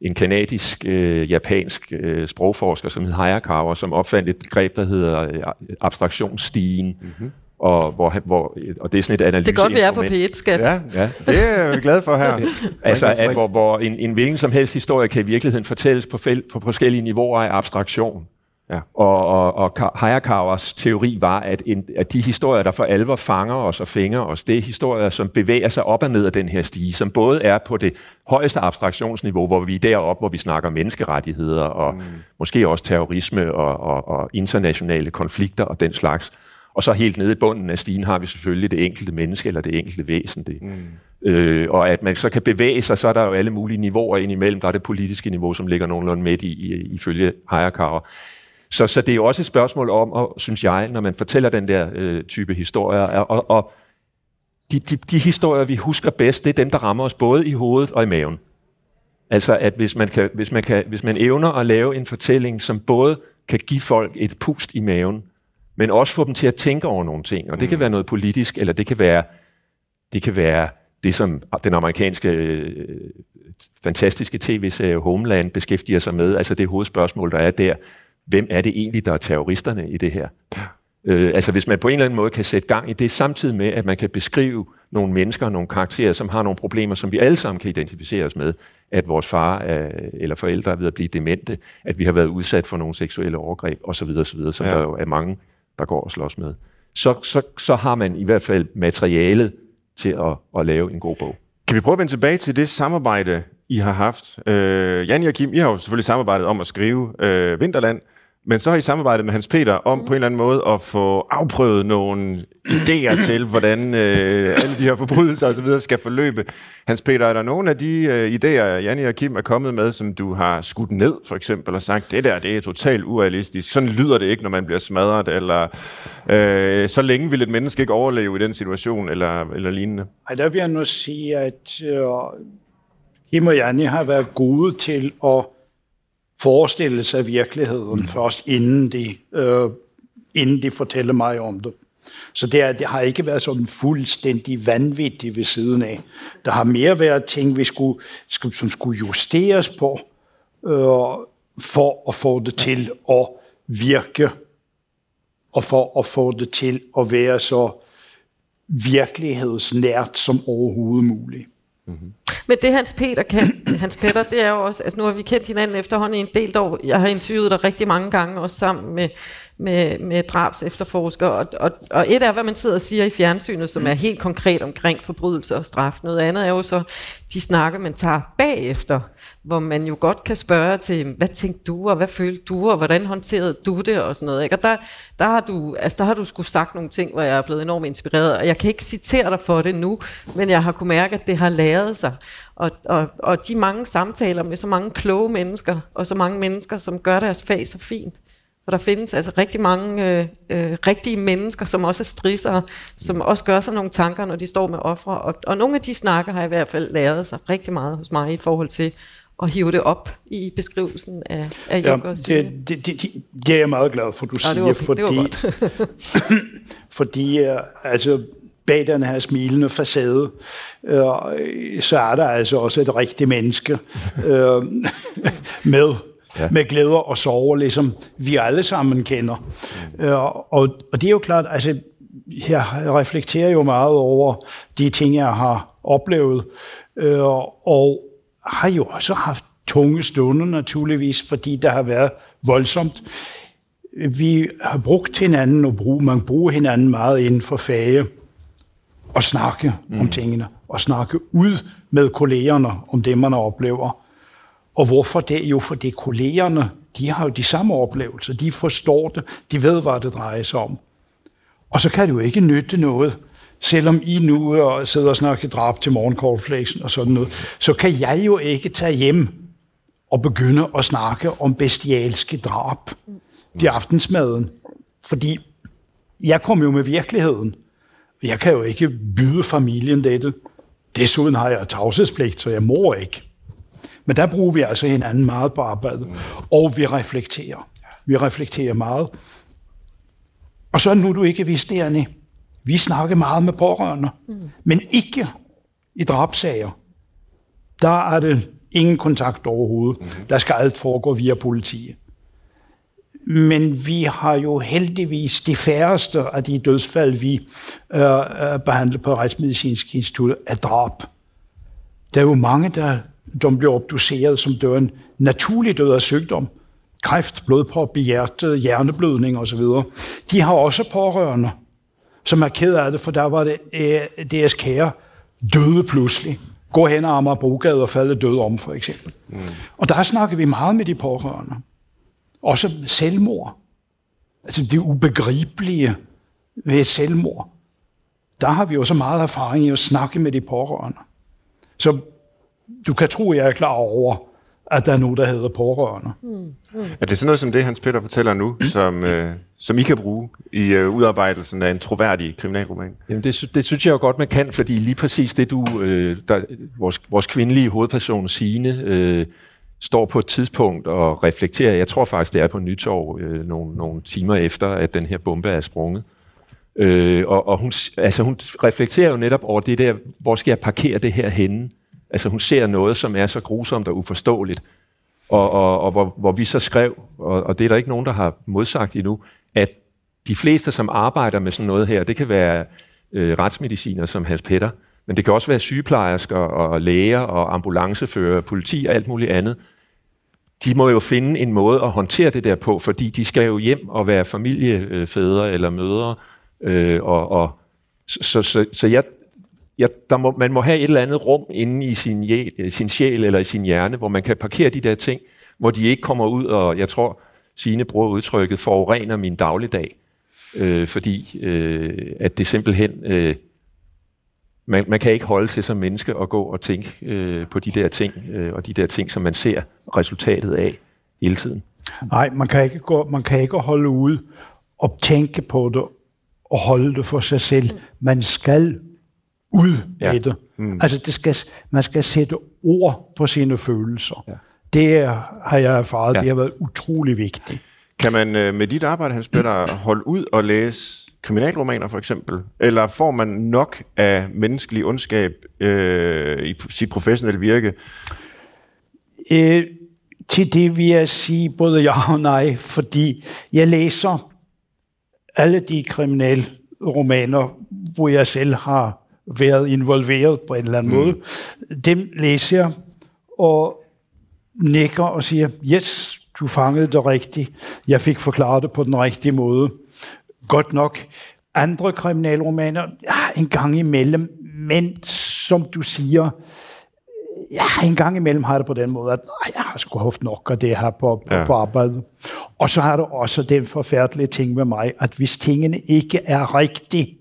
Speaker 4: en kanadisk, øh, japansk øh, sprogforsker, som hedder Hayakawa, som opfandt et begreb, der hedder øh, abstraktionsstigen, mm-hmm. Og, hvor, hvor, og det er sådan et analyse.
Speaker 5: Det er godt, vi er på P1, skat.
Speaker 2: Ja, ja, det er vi glade for her.
Speaker 4: altså, at, hvor, hvor en, en hvilken som helst historie kan i virkeligheden fortælles på, fæl, på forskellige niveauer af abstraktion. Ja. Og, og, og Hayakawas teori var, at, en, at de historier, der for alvor fanger os og fænger os, det er historier, som bevæger sig op og ned af den her stige, som både er på det højeste abstraktionsniveau, hvor vi er deroppe, hvor vi snakker menneskerettigheder og mm. måske også terrorisme og, og, og internationale konflikter og den slags. Og så helt nede i bunden af stigen har vi selvfølgelig det enkelte menneske eller det enkelte væsen. Det. Mm. Øh, og at man så kan bevæge sig, så er der jo alle mulige niveauer indimellem. Der er det politiske niveau, som ligger nogenlunde midt i, i, ifølge Hayakawa. Så, så det er jo også et spørgsmål om, og, synes jeg, når man fortæller den der øh, type historier, og, og de, de, de historier, vi husker bedst, det er dem, der rammer os både i hovedet og i maven. Altså, at hvis man, kan, hvis, man kan, hvis man evner at lave en fortælling, som både kan give folk et pust i maven, men også få dem til at tænke over nogle ting. Og det kan være noget politisk, eller det kan være det, kan være det som den amerikanske øh, fantastiske tv-serie Homeland beskæftiger sig med, altså det hovedspørgsmål, der er der. Hvem er det egentlig, der er terroristerne i det her? Øh, altså hvis man på en eller anden måde kan sætte gang i det, samtidig med, at man kan beskrive nogle mennesker, nogle karakterer, som har nogle problemer, som vi alle sammen kan identificere os med, at vores far er, eller forældre er ved at blive demente, at vi har været udsat for nogle seksuelle overgreb osv., osv., som ja. der jo er mange, der går og slås med. Så, så, så har man i hvert fald materialet til at, at lave en god bog.
Speaker 2: Kan vi prøve at vende tilbage til det samarbejde, I har haft? Øh, Jan og Kim, I har jo selvfølgelig samarbejdet om at skrive øh, Vinterland, men så har I samarbejdet med Hans Peter om mm. på en eller anden måde at få afprøvet nogle idéer til, hvordan øh, alle de her forbrydelser osv. skal forløbe. Hans Peter, er der nogle af de øh, idéer, Janne og Kim er kommet med, som du har skudt ned, for eksempel, og sagt, det der, det er totalt urealistisk. Sådan lyder det ikke, når man bliver smadret, eller øh, så længe vil et menneske ikke overleve i den situation, eller, eller lignende?
Speaker 1: Ej, der vil jeg nu sige, at øh, Kim og Janne har været gode til at forestille sig virkeligheden mm. først, inden de, øh, inden de fortæller mig om det. Så det, er, det har ikke været sådan fuldstændig vanvittigt ved siden af. Der har mere været ting, vi skulle, som skulle justeres på, øh, for at få det til at virke, og for at få det til at være så virkelighedsnært som overhovedet muligt.
Speaker 5: Mm-hmm. Men det Hans Peter kan, Hans Peter, det er jo også, altså nu har vi kendt hinanden efterhånden i en del år. Jeg har interviewet dig rigtig mange gange, også sammen med, med, med drabs efterforskere. Og, og, og et er, hvad man sidder og siger i fjernsynet, som er helt konkret omkring forbrydelse og straf. Noget andet er jo så de snakker, man tager bagefter, hvor man jo godt kan spørge til, hvad tænkte du, og hvad følte du, og hvordan håndterede du det, og sådan noget. Ikke? Og der, der, har du, altså der har du sgu sagt nogle ting, hvor jeg er blevet enormt inspireret, og jeg kan ikke citere dig for det nu, men jeg har kunne mærke, at det har læret sig. Og, og, og de mange samtaler med så mange kloge mennesker, og så mange mennesker, som gør deres fag så fint, for der findes altså rigtig mange øh, øh, rigtige mennesker, som også er strisser, som også gør sig nogle tanker, når de står med ofre. Og, og nogle af de snakker har i hvert fald læret sig rigtig meget hos mig i forhold til at hive det op i beskrivelsen af, af ja,
Speaker 1: det, det, det, det, det er jeg meget glad for, du ja, siger,
Speaker 5: var,
Speaker 1: fordi, fordi uh, altså, bag den her smilende facade, øh, så er der altså også et rigtigt menneske øh, med ja. med glæder og sorger, ligesom vi alle sammen kender. Mm. Øh, og, og det er jo klart, altså, jeg reflekterer jo meget over de ting, jeg har oplevet, øh, og har jo også haft tunge stunder naturligvis, fordi der har været voldsomt. Vi har brugt hinanden, og brug, man bruger hinanden meget inden for fage, og snakke mm. om tingene, og snakke ud med kollegerne om det, man oplever. Og hvorfor det? Jo, fordi kollegerne, de har jo de samme oplevelser. De forstår det. De ved, hvad det drejer sig om. Og så kan det jo ikke nytte noget, selvom I nu sidder og snakker drab til morgenkortflæsen og sådan noget, så kan jeg jo ikke tage hjem og begynde at snakke om bestialske drab i aftensmaden. Fordi jeg kommer jo med virkeligheden. Jeg kan jo ikke byde familien dette. Desuden har jeg tavshedspligt, så jeg må ikke. Men der bruger vi altså hinanden meget på arbejdet, og vi reflekterer. Vi reflekterer meget. Og så nu du ikke visterende. Vi snakker meget med pårørende, mm. men ikke i drabsager. Der er det ingen kontakt overhovedet. Mm. Der skal alt foregå via politiet. Men vi har jo heldigvis de færreste af de dødsfald, vi øh, øh behandler på Retsmedicinsk Institut, er drab. Der er jo mange, der de bliver obduceret som dør en naturlig død af sygdom. Kræft, blodprop i hjertet, hjerneblødning osv. De har også pårørende, som er ked af det, for der var det øh, deres kære døde pludselig. Gå hen og Amager Brogade og falde død om, for eksempel. Mm. Og der snakker vi meget med de pårørende. Også selvmord. Altså det ubegribelige ved et selvmord. Der har vi jo så meget erfaring i at snakke med de pårørende. Så du kan tro, at jeg er klar over, at der er nogen, der hedder pårørende.
Speaker 2: Er det sådan noget som det, Hans Peter fortæller nu, som, øh, som I kan bruge i øh, udarbejdelsen af en troværdig kriminalroman?
Speaker 4: Jamen det, det synes jeg jo godt, man kan, fordi lige præcis det, du, øh, der, vores, vores kvindelige hovedperson, Signe, øh, står på et tidspunkt og reflekterer. Jeg tror faktisk, det er på Nytorv øh, nogle, nogle timer efter, at den her bombe er sprunget. Øh, og og hun, altså hun reflekterer jo netop over det der, hvor skal jeg parkere det her henne? Altså hun ser noget, som er så grusomt og uforståeligt. Og, og, og hvor, hvor vi så skrev, og, og det er der ikke nogen, der har modsagt endnu, at de fleste, som arbejder med sådan noget her, det kan være øh, retsmediciner som Hans Petter, men det kan også være sygeplejersker og læger og ambulancefører, politi og alt muligt andet. De må jo finde en måde at håndtere det der på, fordi de skal jo hjem og være familiefædre eller mødre. Øh, og, og, så så, så, så jeg, ja, der må, man må have et eller andet rum inde i sin, jæ- øh, sin sjæl eller i sin hjerne, hvor man kan parkere de der ting, hvor de ikke kommer ud, og jeg tror, sine bruger udtrykket, forurener min dagligdag. Øh, fordi øh, at det simpelthen... Øh, man, man kan ikke holde til som menneske og gå og tænke øh, på de der ting, øh, og de der ting, som man ser resultatet af hele tiden.
Speaker 1: Nej, man kan ikke, gå, man kan ikke holde ud og tænke på det og holde det for sig selv. Man skal ud
Speaker 4: Ja.
Speaker 1: med det. Mm. Altså, det skal, man skal sætte ord på sine følelser. Ja. Det har jeg erfaret,
Speaker 4: Ja.
Speaker 1: ja. det har været utrolig vigtigt.
Speaker 2: Kan man øh, med dit arbejde, Hans Peter, holde ud og læse kriminalromaner for eksempel? Eller får man nok af menneskelig ondskab øh, i sit professionelle virke?
Speaker 1: Øh, til det vil jeg sige både ja og nej, fordi jeg læser alle de kriminalromaner, hvor jeg selv har været involveret på en eller anden mm. måde. Dem læser jeg og nikker og siger, yes, du fangede det rigtigt. Jeg fik forklaret det på den rigtige måde. Godt nok. Andre kriminalromaner, ja, en gang imellem, men som du siger, ja, en gang imellem har det på den måde, at nej, jeg har sgu haft nok af det her på, på,
Speaker 2: ja.
Speaker 1: på arbejdet. Og så har du også den forfærdelige ting med mig, at hvis tingene ikke er rigtige,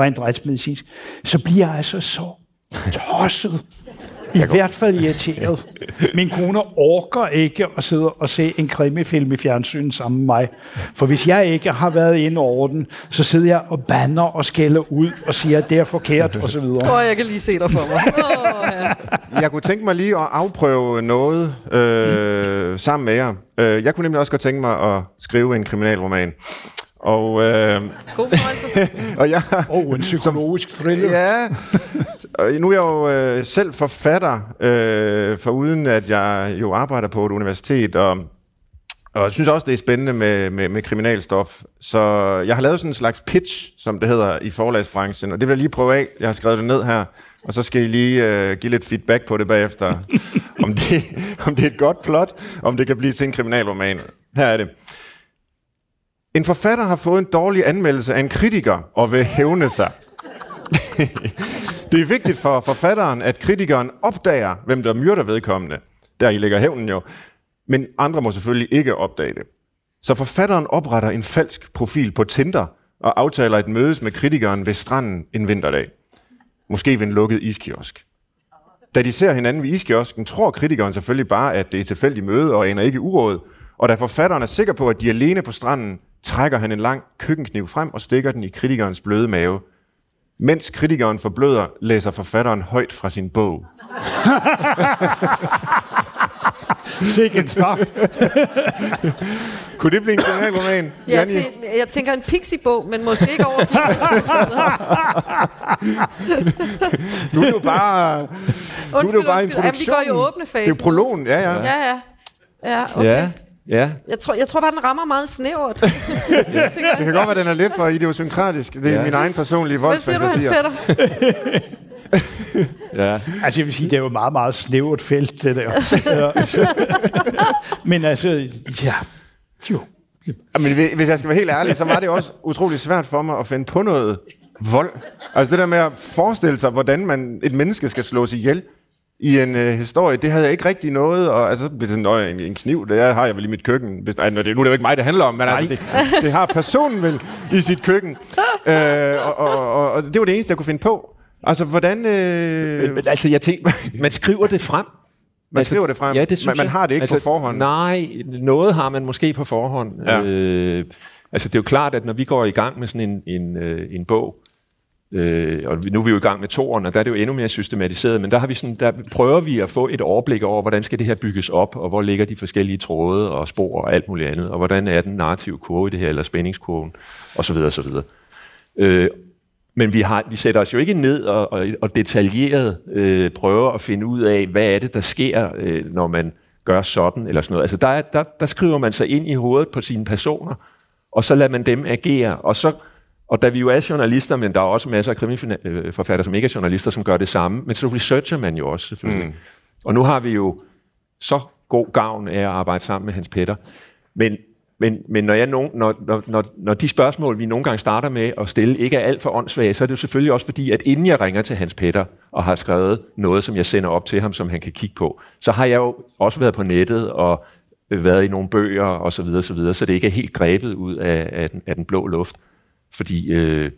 Speaker 1: rent retsmedicinsk, så bliver jeg altså så tosset. I hvert fald irriteret. Min kone orker ikke at sidde og se en krimifilm i fjernsyn sammen med mig. For hvis jeg ikke har været inde over den, så sidder jeg og banner og skælder ud og siger, at det er forkert osv.
Speaker 5: Åh, oh, jeg kan lige se dig for mig. Oh, ja.
Speaker 2: Jeg kunne tænke mig lige at afprøve noget øh, sammen med jer. Øh, Jeg kunne nemlig også godt tænke mig at skrive en kriminalroman. Og, øh,
Speaker 5: God fornøjelse.
Speaker 2: og jeg,
Speaker 1: Og en psykologisk thriller.
Speaker 2: Ja, og nu er jeg jo øh, selv forfatter, øh, for uden at jeg jo arbejder på et universitet, og, og jeg synes også, det er spændende med, med, med kriminalstof. Så jeg har lavet sådan en slags pitch, som det hedder i forlagsbranchen, og det vil jeg lige prøve af. Jeg har skrevet det ned her, og så skal I lige øh, give lidt feedback på det bagefter, om det, om det er et godt plot, om det kan blive til en kriminalroman. Her er det. En forfatter har fået en dårlig anmeldelse af en kritiker og vil hævne sig. Det er vigtigt for forfatteren, at kritikeren opdager, hvem der myrder vedkommende. Der i ligger hævnen jo. Men andre må selvfølgelig ikke opdage det. Så forfatteren opretter en falsk profil på Tinder og aftaler et mødes med kritikeren ved stranden en vinterdag. Måske ved en lukket iskiosk. Da de ser hinanden ved iskiosken, tror kritikeren selvfølgelig bare, at det er et tilfældigt møde og aner ikke uråd. Og da forfatteren er sikker på, at de er alene på stranden, trækker han en lang køkkenkniv frem og stikker den i kritikerens bløde mave. Mens kritikeren forbløder, læser forfatteren højt fra sin bog.
Speaker 1: Sikke en straf.
Speaker 2: Kunne det blive en kriminalroman?
Speaker 5: Jeg,
Speaker 2: Janni?
Speaker 5: tæ- jeg tænker en pixie-bog, men måske ikke over 400 sider.
Speaker 2: Nu er det jo bare, nu er det jo
Speaker 5: Undskyld,
Speaker 2: bare
Speaker 5: undskyld. Jamen, vi går i åbne fase.
Speaker 2: Det er prologen, ja, ja.
Speaker 5: Ja, ja. Ja, okay.
Speaker 4: Ja, ja.
Speaker 5: Jeg, tror, jeg tror bare, den rammer meget snævert.
Speaker 2: Det kan godt være, den er lidt for idiosynkratisk. Det er
Speaker 4: Ja.
Speaker 2: min egen personlige
Speaker 5: Hvad siger du, Hans
Speaker 2: voldsfantasier.
Speaker 5: Peter?
Speaker 4: ja.
Speaker 1: Altså, jeg vil sige, det er jo et meget, meget snævert felt, det der. Men altså, ja, jo.
Speaker 2: Men hvis jeg skal være helt ærlig, så var det også utrolig svært for mig at finde på noget vold. Altså det der med at forestille sig, hvordan man, et menneske skal slås ihjel i en øh, historie, det havde jeg ikke rigtig noget, og altså, det sådan, "Nå, en, en kniv, det har jeg vel i mit køkken. Hvis, ej, nu er det er jo ikke mig, det handler om, men altså, det, det har personen vel i sit køkken. Øh, og, og, og, og, det var det eneste, jeg kunne finde på. Altså, hvordan... Øh,
Speaker 4: Men, men altså, jeg tænker, man skriver det frem.
Speaker 2: Man altså, skriver det frem.
Speaker 4: Ja, det synes
Speaker 2: man, man har det ikke altså, på forhånd.
Speaker 4: Nej, noget har man måske på forhånd.
Speaker 2: Ja.
Speaker 4: Øh, altså det er jo klart, at når vi går i gang med sådan en, en, øh, en bog, øh, og nu er vi jo i gang med toeren, og der er det jo endnu mere systematiseret, men der, har vi sådan, der prøver vi at få et overblik over, hvordan skal det her bygges op, og hvor ligger de forskellige tråde og spor og alt muligt andet, og hvordan er den narrative kurve i det her, eller spændingskurven, osv. osv. Øh, men vi, har, vi sætter os jo ikke ned og, og, og detaljeret øh, prøver at finde ud af, hvad er det, der sker, øh, når man gør sådan eller sådan noget. Altså der, er, der, der skriver man sig ind i hovedet på sine personer, og så lader man dem agere. Og, så, og da vi jo er journalister, men der er også masser af krimiforfattere, som ikke er journalister, som gør det samme, men så researcher man jo også selvfølgelig. Mm. Og nu har vi jo så god gavn af at arbejde sammen med Hans Petter. Men, men, men når, jeg nogen, når, når, når, når de spørgsmål, vi nogle gange starter med at stille, ikke er alt for åndssvage, så er det jo selvfølgelig også fordi, at inden jeg ringer til Hans Petter og har skrevet noget, som jeg sender op til ham, som han kan kigge på, så har jeg jo også været på nettet og været i nogle bøger og så videre, så videre, så det ikke er helt grebet ud af, af, den, af den blå luft. Fordi øh,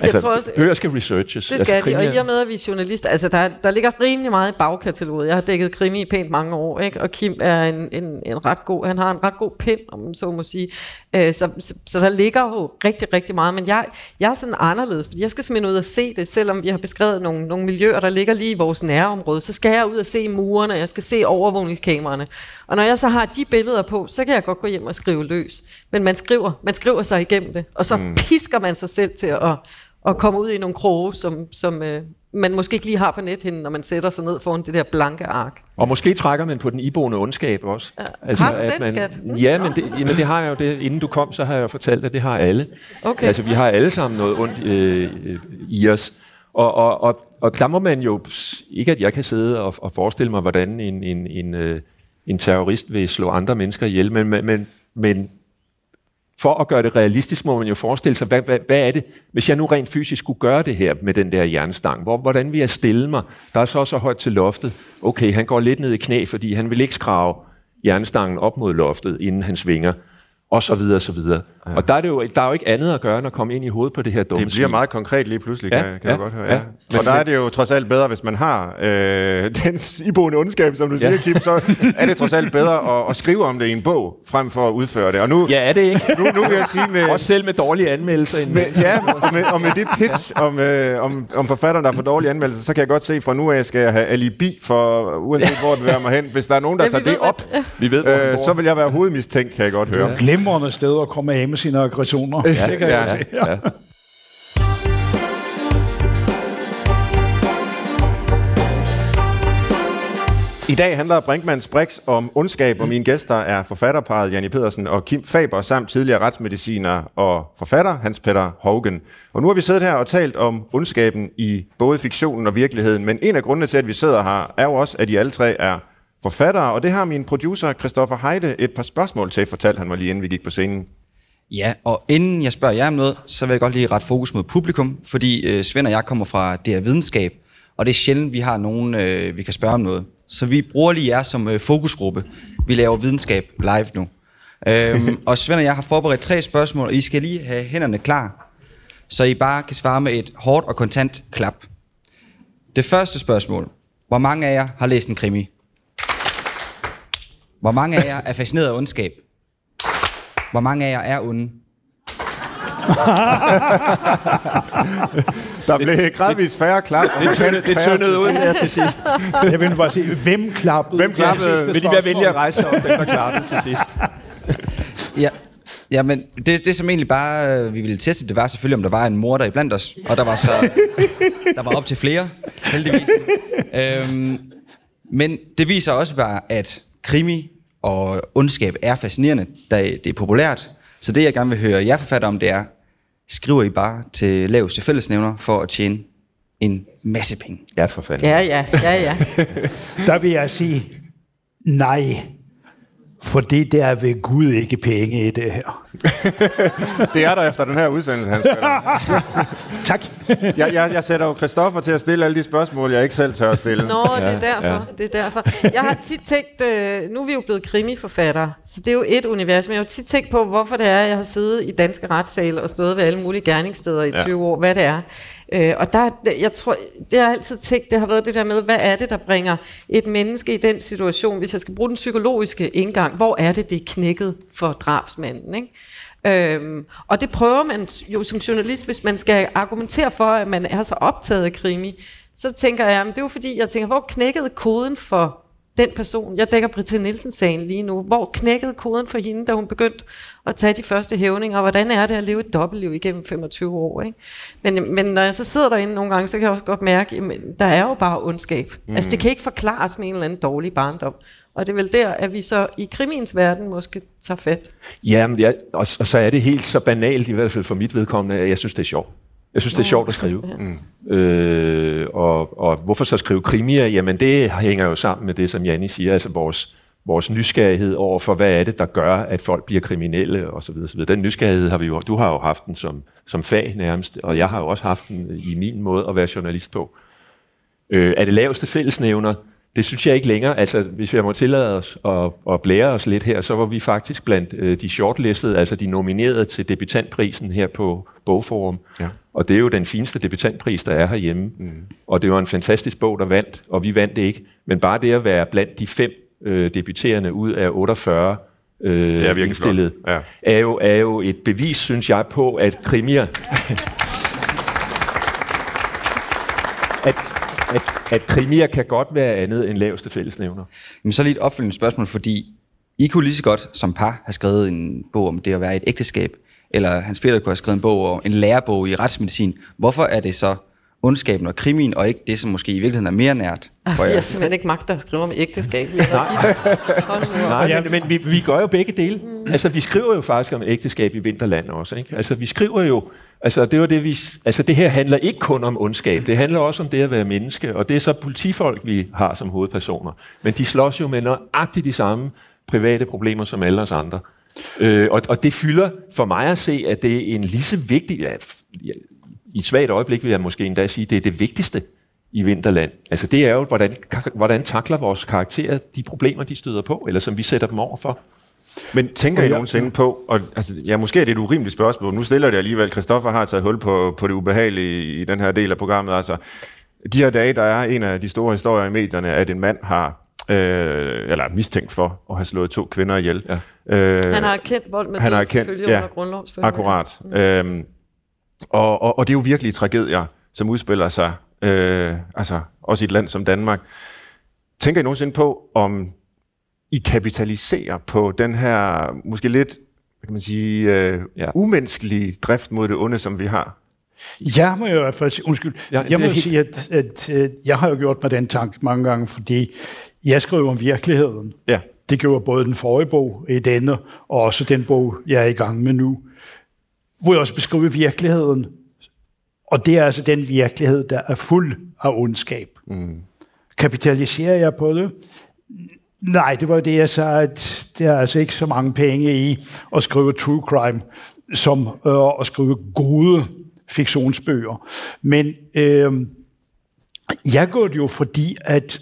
Speaker 4: altså,
Speaker 5: tror også-
Speaker 4: bøger skal researches.
Speaker 5: Det skal
Speaker 4: altså,
Speaker 5: de, og
Speaker 4: krimier-
Speaker 5: i og med, at vi er journalister, altså der, der ligger rimelig meget i bagkataloget. Jeg har dækket krimi i pænt mange år, ikke? og Kim er en, en, en ret god, han har en ret god pind, om man så må sige. Øh, så, så, så, der ligger jo rigtig, rigtig meget, men jeg, jeg er sådan anderledes, fordi jeg skal simpelthen ud og se det, selvom vi har beskrevet nogle, nogle miljøer, der ligger lige i vores nærområde, så skal jeg ud og se murene, jeg skal se overvågningskameraerne. Og når jeg så har de billeder på, så kan jeg godt gå hjem og skrive løs. Men man skriver, man skriver sig igennem det, og så mm. pisker man sig selv til at, at komme ud i nogle kroge, som, som øh, man måske ikke lige har på nethinden, når man sætter sig ned foran det der blanke ark.
Speaker 4: Og måske trækker man på den iboende ondskab også. Altså,
Speaker 5: Har du
Speaker 4: at
Speaker 5: den,
Speaker 4: man,
Speaker 5: skat?
Speaker 4: Ja, men det, jamen, det har jeg jo. Det, inden du kom, så har jeg jo fortalt, at det har alle.
Speaker 5: Okay.
Speaker 4: Altså, vi har alle sammen noget ondt øh, øh, i os. Og, og, og, og der må man jo... Ikke, at jeg kan sidde og, og forestille mig, hvordan en, en, en, øh, en terrorist vil slå andre mennesker ihjel, men- men, men for at gøre det realistisk, må man jo forestille sig, hvad, hvad, hvad er det, hvis jeg nu rent fysisk skulle gøre det her med den der jernstang, hvor, hvordan vil jeg stille mig? Der er så så højt til loftet. Okay, han går lidt ned i knæ, fordi han vil ikke skrave jernstangen op mod loftet, inden han svinger, og så videre, og så videre. Ja. Og der er, det jo, der er jo ikke andet at gøre, end at komme ind i hovedet på det her dumme
Speaker 2: Det bliver
Speaker 4: svin.
Speaker 2: meget konkret lige pludselig,
Speaker 4: Ja,
Speaker 2: kan, kan
Speaker 4: ja,
Speaker 2: jeg godt høre.
Speaker 4: ja.
Speaker 2: Ja. Og der er det jo trods alt bedre, hvis man har øh, den iboende ondskab, som du siger, Kim, så er det trods alt bedre at, at skrive om det i en bog, frem for at udføre det. Og nu,
Speaker 4: Ja, er det ikke?
Speaker 2: nu, nu vil jeg sige med...
Speaker 4: Også selv med dårlige anmeldelser. Inden.
Speaker 2: Med, ja, og med, og med det pitch om, øh, om, om forfatteren, der får dårlige anmeldelser, så kan jeg godt se, fra nu af skal jeg have alibi for, uanset hvor det vil mig hen. Hvis der er nogen, der
Speaker 5: Ja,
Speaker 2: tager det op,
Speaker 5: ja.
Speaker 4: Vi ved,
Speaker 2: øh, så vil jeg være hovedmistænkt, kan jeg godt høre.
Speaker 1: Glimrende sted at komme af med sine aggressioner. Ja, det kan
Speaker 2: ja.
Speaker 1: jeg se.
Speaker 4: Ja.
Speaker 2: I dag handler Brinkmanns Brix om ondskab, og mine gæster er forfatterparet Janni Pedersen og Kim Faber, samt tidligere retsmediciner og forfatter Hans Petter Haugen. Og nu har vi siddet her og talt om ondskaben i både fiktionen og virkeligheden, men en af grundene til, at vi sidder her, er jo også, at I alle tre er forfattere, og det har min producer Christoffer Heide et par spørgsmål til, fortalte han mig lige inden vi gik på scenen.
Speaker 3: Ja, og inden jeg spørger jer om noget, så vil jeg godt lige ret fokus mod publikum, fordi øh, Svend og jeg kommer fra DR Videnskab, og det er sjældent, vi har nogen, øh, vi kan spørge om noget. Så vi bruger lige jer som øh, fokusgruppe. Vi laver videnskab live nu. Øhm, og Svend og jeg har forberedt tre spørgsmål, og I skal lige have hænderne klar, så I bare kan svare med et hårdt og kontant klap. Det første spørgsmål. Hvor mange af jer har læst en krimi? Hvor mange af jer er fascineret af ondskab? Hvor mange af jer er onde?
Speaker 2: Der blev gradvist færre klap.
Speaker 4: Det tyndede, det tyndede ud her til sidst.
Speaker 1: Jeg vil bare sige, hvem klappede?
Speaker 2: Hvem klappede?
Speaker 4: Vil de være venlige at rejse sig op, den der klappede til sidst?
Speaker 3: Ja, ja men det, det som egentlig bare øh, vi ville teste, det var selvfølgelig, om der var en morder i blandt os. Og der var så der var op til flere, heldigvis. øhm, men det viser også bare, at krimi og ondskab er fascinerende, da det er populært. Så det, jeg gerne vil høre jer forfatter om, det er, skriver I bare til laveste fællesnævner for at tjene en masse penge?
Speaker 4: Ja, for fanden.
Speaker 5: Ja, ja, ja, ja.
Speaker 1: Der vil jeg sige, nej. For det der er ved Gud ikke penge i det her.
Speaker 2: Det er der efter den her udsendelse, Hans.
Speaker 1: Tak.
Speaker 2: Jeg, jeg, jeg sætter jo Christoffer til at stille alle de spørgsmål, jeg ikke selv tør at stille.
Speaker 5: Nå, det er derfor. Ja. Det er derfor. Jeg har tit tænkt, øh, nu er vi jo blevet krimiforfattere, så det er jo et univers, men jeg har tit tænkt på, hvorfor det er, jeg har siddet i danske retssale og stået ved alle mulige gerningssteder i
Speaker 2: Ja.
Speaker 5: 20 år, hvad det er. Øh, og der, jeg tror, det har altid tænkt, det har været det der med, hvad er det, der bringer et menneske i den situation, hvis jeg skal bruge den psykologiske indgang, hvor er det, det er knækket for drabsmanden, ikke? Øhm, og det prøver man jo som journalist, hvis man skal argumentere for, at man er så optaget af krimi, så tænker jeg, at det er jo fordi, jeg tænker, hvor knækkede koden for den person, jeg dækker Britta Nielsen-sagen lige nu, hvor knækkede koden for hende, da hun begyndte at tage de første hævninger, og hvordan er det at leve et dobbeltliv igennem 25 år. Ikke? Men, men når jeg så sidder derinde nogle gange, så kan jeg også godt mærke, at der er jo bare ondskab. Mm. Altså det kan ikke forklares med en eller anden dårlig barndom. Og det er vel der, at vi så i krimiens verden måske tager fat.
Speaker 4: Jamen, ja, og, og så er det helt så banalt, i hvert fald for mit vedkommende, at jeg synes, det er sjovt. Jeg synes, det er sjovt at skrive. Ja. Øh, og, og hvorfor så skrive krimier? Jamen, det hænger jo sammen med det, som Janni siger, altså vores, vores nysgerrighed over for, hvad er det, der gør, at folk bliver kriminelle, og så videre, så videre. Den nysgerrighed har vi jo, du har jo haft den som, som fag nærmest, og jeg har jo også haft den i min måde at være journalist på. Øh, er det laveste fællesnævner? Det synes jeg ikke længere. Altså, hvis vi må tillade os at, at blære os lidt her, så var vi faktisk blandt øh, de shortlistede, altså de nominerede til debutantprisen her på Bogforum. Ja. Og det er jo den fineste debutantpris, der er herhjemme. Mm. Og det var en fantastisk bog, der vandt, og vi vandt det ikke. Men bare det at være blandt de fem øh, debuterende ud af 48 øh, det er indstillet, ja. er, jo, er jo et bevis, synes jeg, på, at krimier... at, at, at krimier kan godt være andet end laveste fællesnævner.
Speaker 3: Men så lige et opfølgende spørgsmål, fordi I kunne lige så godt som par have skrevet en bog om det at være et ægteskab, eller Hans Peter kunne have skrevet en bog om en lærebog i retsmedicin. Hvorfor er det så ondskaben og krimien, og ikke det, som måske i virkeligheden er mere nært?
Speaker 5: Ah, fordi jeg simpelthen ikke magter at skrive om ægteskab.
Speaker 4: Nej, Nej men, men vi, vi gør jo begge dele. Mm. Altså, vi skriver jo faktisk om ægteskab i Vinterland også. Ikke? Altså, vi skriver jo... Altså det, var det, vi, altså, det her handler ikke kun om ondskab. Det handler også om det at være menneske. Og det er så politifolk, vi har som hovedpersoner. Men de slås jo med nøjagtigt de samme private problemer som alle os andre. Øh, og, og det fylder for mig at se, at det er en lige så vigtig... Ja, I et svagt øjeblik vil jeg måske endda sige, at det er det vigtigste i Vinterland. Altså det er jo, hvordan, hvordan takler vores karakterer de problemer, de støder på, eller som vi sætter dem over for.
Speaker 2: Men tænker I nogensinde på, og altså, ja, måske er det et urimeligt spørgsmål, nu stiller det alligevel, Christoffer har taget hul på, på det ubehagelige i den her del af programmet, altså de her dage, der er en af de store historier i medierne, at en mand har øh, eller mistænkt for at have slået to kvinder ihjel. Ja.
Speaker 5: Øh, han har kendt vold med han har kendt, ja, under grundlovsfølge.
Speaker 2: Akkurat. Mm. Øhm, og, og, og det er jo virkelig tragedier, som udspiller sig, øh, altså også i et land som Danmark. Tænker I nogensinde på, om I kapitaliserer på den her måske lidt, kan man sige, øh, ja. umenneskelige drift mod det onde, som vi har?
Speaker 1: Jeg må jo i hvert fald sige, undskyld, ja, jeg må helt... sige, at, at, at jeg har jo gjort mig den tanke mange gange, fordi jeg skriver om virkeligheden. Ja. Det gjorde både den forrige bog i denne, og også den bog, jeg er i gang med nu, hvor jeg også beskriver virkeligheden. Og det er altså den virkelighed, der er fuld af ondskab. Mm. Kapitaliserer jeg på det? Nej, det var det, jeg sagde, at der er altså ikke så mange penge i at skrive true crime, som øh, at skrive gode fiktionsbøger. Men øh, jeg gør det jo fordi, at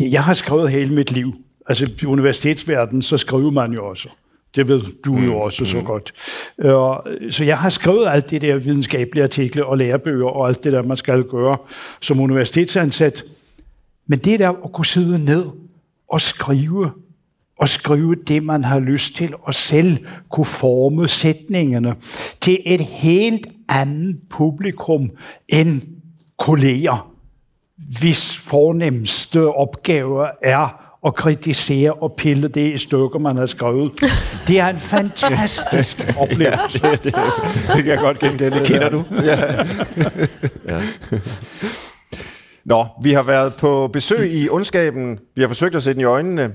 Speaker 1: jeg har skrevet hele mit liv. Altså i universitetsverdenen, så skriver man jo også. Det ved du mm. jo også så mm. godt. Uh, så jeg har skrevet alt det der videnskabelige artikler og lærebøger og alt det der, man skal gøre som universitetsansat. Men det der at kunne sidde ned og skrive, og skrive det, man har lyst til, og selv kunne forme sætningerne til et helt andet publikum end kolleger hvis fornemmeste opgave er at kritisere og pille det i stykker, man har skrevet. Det er en fantastisk oplevelse.
Speaker 2: ja, det, det, det kan jeg godt gengælde.
Speaker 4: Kender du? ja.
Speaker 2: ja. Nå, vi har været på besøg i ondskaben. Vi har forsøgt at sætte den i øjnene.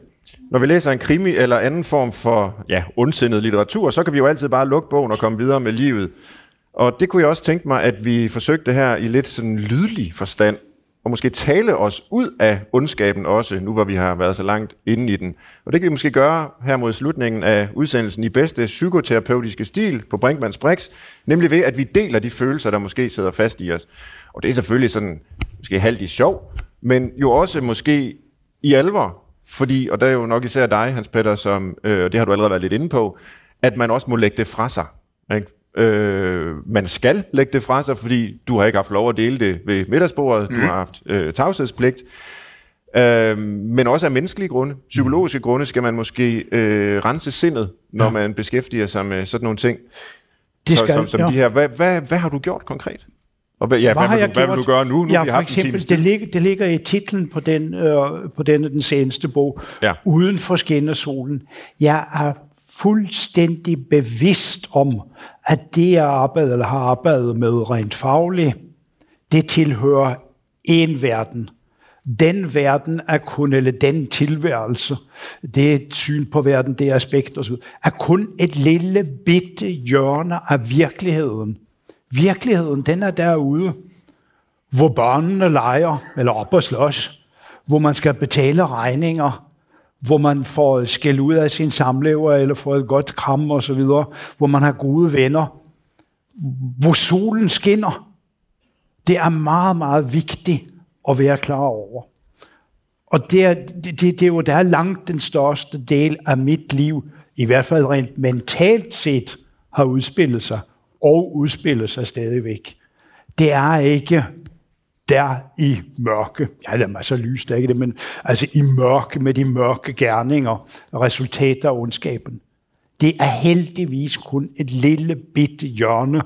Speaker 2: Når vi læser en krimi eller anden form for ja, ondsindet litteratur, så kan vi jo altid bare lukke bogen og komme videre med livet. Og det kunne jeg også tænke mig, at vi forsøgte her i lidt sådan lydlig forstand og måske tale os ud af ondskaben også, nu hvor vi har været så langt inde i den. Og det kan vi måske gøre her mod slutningen af udsendelsen i bedste psykoterapeutiske stil på Brinkmanns Brix, nemlig ved, at vi deler de følelser, der måske sidder fast i os. Og det er selvfølgelig sådan, måske halvt i sjov, men jo også måske i alvor, fordi, og der er jo nok især dig, Hans Petter, som, øh, og det har du allerede været lidt inde på, at man også må lægge det fra sig. Ikke? Øh, man skal lægge det fra sig, fordi du har ikke haft lov at dele det ved middagsbordet. Mm. Du har haft øh, tavshedspligt. Øh, men også af menneskelige grunde, psykologiske mm. grunde, skal man måske øh, rense sindet, når ja. man beskæftiger sig med sådan nogle ting.
Speaker 1: Det skal,
Speaker 2: som, som
Speaker 1: ja.
Speaker 2: de her. Hvad, hvad, hvad har du gjort konkret? Og hvad, ja, hvad,
Speaker 1: har
Speaker 2: hvad, vil, du, hvad vil du gøre nu? nu
Speaker 1: ja,
Speaker 2: vi har
Speaker 1: for eksempel, det ligger, det ligger i titlen på, den, øh, på denne, den seneste bog,
Speaker 2: Ja.
Speaker 1: Uden for skinnesolen. Jeg er fuldstændig bevidst om, at det, jeg arbejder, eller har arbejdet med rent fagligt, det tilhører en verden. Den verden er kun, eller den tilværelse, det er et syn på verden, det er aspekt osv., er kun et lille bitte hjørne af virkeligheden. Virkeligheden, den er derude, hvor børnene leger, eller op og slås, hvor man skal betale regninger, hvor man får skæld ud af sin samlever, eller får et godt kram og så videre, hvor man har gode venner, hvor solen skinner. Det er meget, meget vigtigt at være klar over. Og det er, det, det, det er jo der er langt den største del af mit liv, i hvert fald rent mentalt set, har udspillet sig, og udspiller sig stadigvæk. Det er ikke der i mørke. Ja, der er masser af lys, der er ikke det, men altså i mørke med de mørke gerninger resultater af ondskaben. Det er heldigvis kun et lille bitte hjørne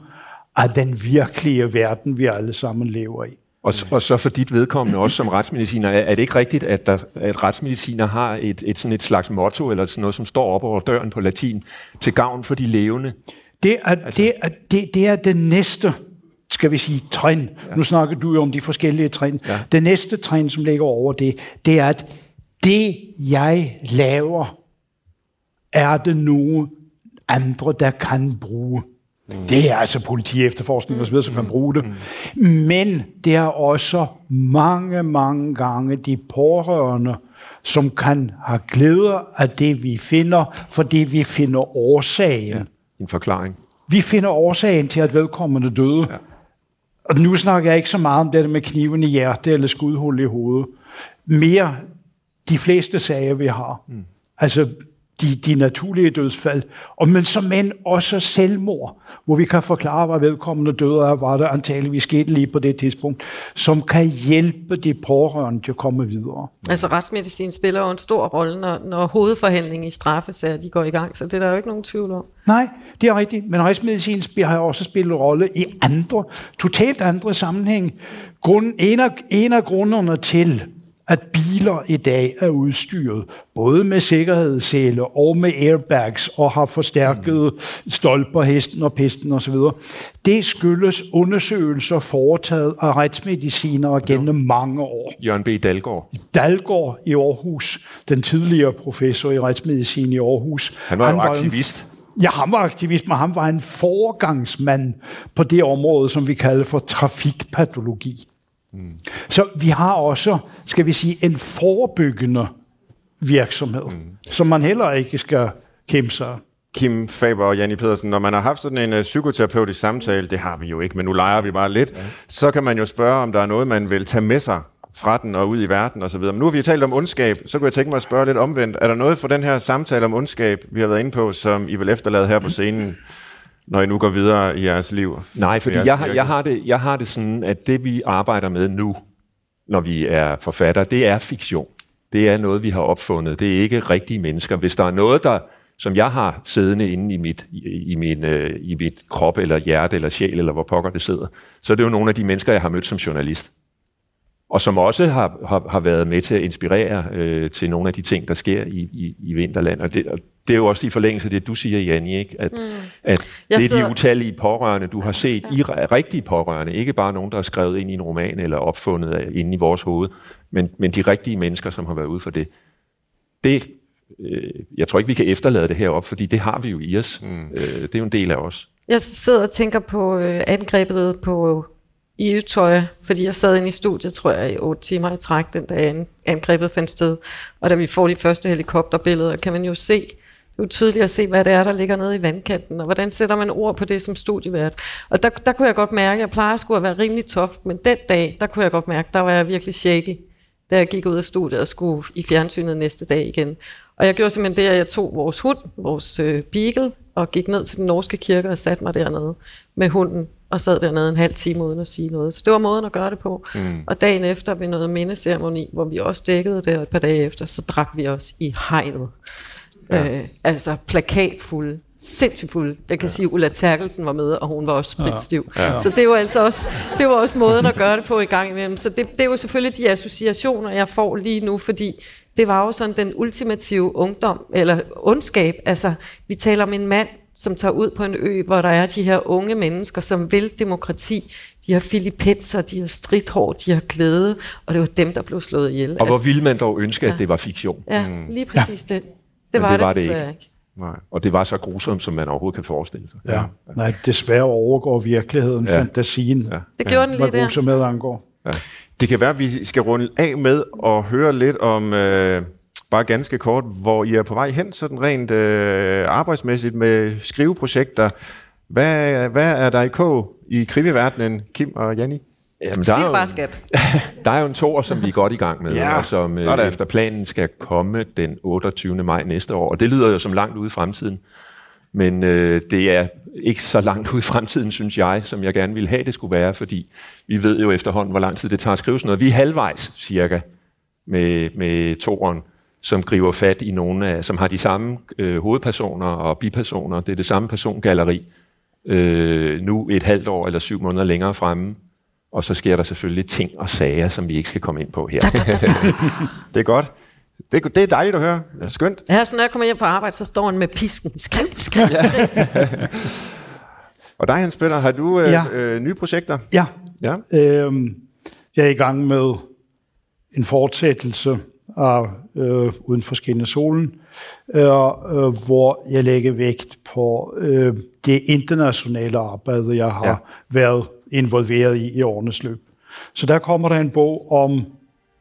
Speaker 1: af den virkelige verden, vi alle sammen lever i.
Speaker 4: Og, og så for dit vedkommende også som retsmediciner, er, er det ikke rigtigt, at, der, at retsmediciner har et, et, sådan et slags motto, eller sådan noget, som står op over døren på latin, til gavn for de levende?
Speaker 1: Det er, altså, det er, det, det er det næste, skal vi sige, trin. Ja. Nu snakker du jo om de forskellige trin.
Speaker 4: Ja.
Speaker 1: Det næste trin, som ligger over det, det er, at det, jeg laver, er det nogen andre, der kan bruge. Mm. Det er altså politi, efterforskning osv., som kan bruge det. Mm. Men det er også mange, mange gange de pårørende, som kan have glæde af det, vi finder, fordi vi finder årsagen. Ja.
Speaker 4: En forklaring.
Speaker 1: Vi finder årsagen til, at vedkommende døde. Ja. Og nu snakker jeg ikke så meget om det med kniven i hjertet eller skudhul i hovedet. Mere de fleste sager, vi har. Mm. Altså de, de naturlige dødsfald. Og men som men også selvmord, hvor vi kan forklare, hvad vedkommende døde af, var det antageligvis skete lige på det tidspunkt, som kan hjælpe de pårørende til at komme videre.
Speaker 5: Altså retsmedicin spiller jo en stor rolle, når, når hovedforhandlingen i straffesager de går i gang, så det er der jo ikke nogen tvivl om.
Speaker 1: Nej, det er rigtigt, men retsmedicin har også spillet rolle i andre, totalt andre sammenhæng. Grund, en, af, en af grunderne til, at biler i dag er udstyret både med sikkerhedssele og med airbags og har forstærket stolper, hesten og pesten osv. Det skyldes undersøgelser foretaget af retsmedicinere gennem mange år.
Speaker 4: Jørgen B. Dalgaard.
Speaker 1: Dalgaard i Aarhus, den tidligere professor i retsmedicin i Aarhus.
Speaker 4: Han var jo
Speaker 1: en-
Speaker 4: aktivist.
Speaker 1: Ja, han var aktivist, men han var en foregangsmand på det område, som vi kalder for trafikpatologi. Mm. Så vi har også, skal vi sige, en forebyggende virksomhed, mm. som man heller ikke skal kæmpe sig.
Speaker 2: Kim Faber og Janni Pedersen, når man har haft sådan en uh, psykoterapeutisk samtale, det har vi jo ikke, men nu leger vi bare lidt, ja. så kan man jo spørge, om der er noget, man vil tage med sig fra den og ud i verden osv. Men nu har vi talt om ondskab, så kunne jeg tænke mig at spørge lidt omvendt. Er der noget for den her samtale om ondskab, vi har været inde på, som I vil efterlade her på scenen, når I nu går videre i jeres liv?
Speaker 4: Nej, fordi jeg har, jeg, har det, jeg har det sådan, at det vi arbejder med nu, når vi er forfattere, det er fiktion. Det er noget, vi har opfundet. Det er ikke rigtige mennesker. Hvis der er noget, der, som jeg har siddende inde i mit, i, i, min, øh, i mit krop, eller hjerte, eller sjæl, eller hvor pokker det sidder, så er det jo nogle af de mennesker, jeg har mødt som journalist. Og som også har, har, har været med til at inspirere øh, til nogle af de ting, der sker i, i, i Vinterland. Og det, og det er jo også i forlængelse af det, du siger, Janni, ikke? At, mm. at
Speaker 5: Jeg
Speaker 4: det er
Speaker 5: sidder-
Speaker 4: de utallige pårørende, du har set, i rigtige pårørende, ikke bare nogen, der er skrevet ind i en roman eller opfundet af- inde i vores hoved, men, men de rigtige mennesker, som har været ude for det. Det, øh, jeg tror ikke, vi kan efterlade det herop, fordi det har vi jo i os. Mm. Øh, det er jo en del af os.
Speaker 5: Jeg sidder og tænker på øh, angrebet på i Utøya, fordi jeg sad inde i studiet, tror jeg, i otte timer i træk, den dag angrebet fandt sted. Og da vi får de første helikopterbilleder, kan man jo se, det er jo tydeligt at se, hvad det er, der ligger nede i vandkanten, og hvordan sætter man ord på det som studievært. Og der, der kunne jeg godt mærke, jeg plejer sgu at være rimelig toft, men den dag, der kunne jeg godt mærke, der var jeg virkelig shaky, da jeg gik ud af studiet og skulle i fjernsynet næste dag igen. Og jeg gjorde simpelthen det, at jeg tog vores hund, vores øh, beagle, og gik ned til den norske kirke og satte mig dernede med hunden, og sad dernede en halv time uden at sige noget. Så det var måden at gøre det på. Mm. Og dagen efter ved noget mindeceremoni, hvor vi også dækkede det, og et par dage efter, så drak vi os i hegnet. Ja. Øh, altså plakatfulde sindssygt fuld. Jeg kan ja. sige, at Ulla Terkelsen var med, og hun var også spritstiv. Ja. Ja. Så det var altså også, det var også måden at gøre det på i gang imellem. Så det, det er jo selvfølgelig de associationer, jeg får lige nu, fordi det var jo sådan den ultimative ungdom, eller ondskab. Altså, vi taler om en mand, som tager ud på en ø, hvor der er de her unge mennesker, som vil demokrati. De har filipenser, de har stridthår, de har glæde, og det var dem, der blev slået ihjel.
Speaker 4: Og hvor altså, ville man dog ønske, ja. at det var fiktion?
Speaker 5: Ja, lige præcis ja. det. Det var, det, var det, det ikke. ikke.
Speaker 4: Nej. Og det var så grusomt, som man overhovedet kan forestille sig.
Speaker 1: Ja. ja. Nej, desværre overgår virkeligheden, ja. fantasien. Ja.
Speaker 5: Det gjorde den lige
Speaker 1: der. med angår. Ja.
Speaker 2: Det kan være, at vi skal runde af med at høre lidt om, øh, bare ganske kort, hvor I er på vej hen, sådan rent øh, arbejdsmæssigt med skriveprojekter. Hvad, hvad er der i kog i kriviverdenen, Kim og Janni?
Speaker 5: Jamen, der, er jo, bare skat.
Speaker 4: der er jo en tor, som vi er godt i gang med, ja, og som øh, sådan. efter planen skal komme den 28. maj næste år. Og det lyder jo som langt ude i fremtiden. Men øh, det er ikke så langt ude i fremtiden, synes jeg, som jeg gerne ville have, det skulle være, fordi vi ved jo efterhånden, hvor lang tid det tager at skrive sådan noget. Vi er halvvejs, cirka, med, med toren, som griber fat i nogle af, som har de samme øh, hovedpersoner og bipersoner. Det er det samme persongalleri. Øh, nu et halvt år eller syv måneder længere fremme, og så sker der selvfølgelig ting og sager, som vi ikke skal komme ind på her.
Speaker 2: det er godt. Det, det er dejligt at høre. Skønt.
Speaker 5: Ja, så når jeg kommer hjem fra arbejde, så står han med pisken. Skriv, skriv, skriv.
Speaker 2: og dig, Hans Peter, har du øh, ja. øh, nye projekter?
Speaker 1: Ja. ja. Øhm, jeg er i gang med en fortsættelse øh, Uden for solen, øh, øh, hvor jeg lægger vægt på øh, det internationale arbejde, jeg har ja. været involveret i i årenes løb. Så der kommer der en bog om,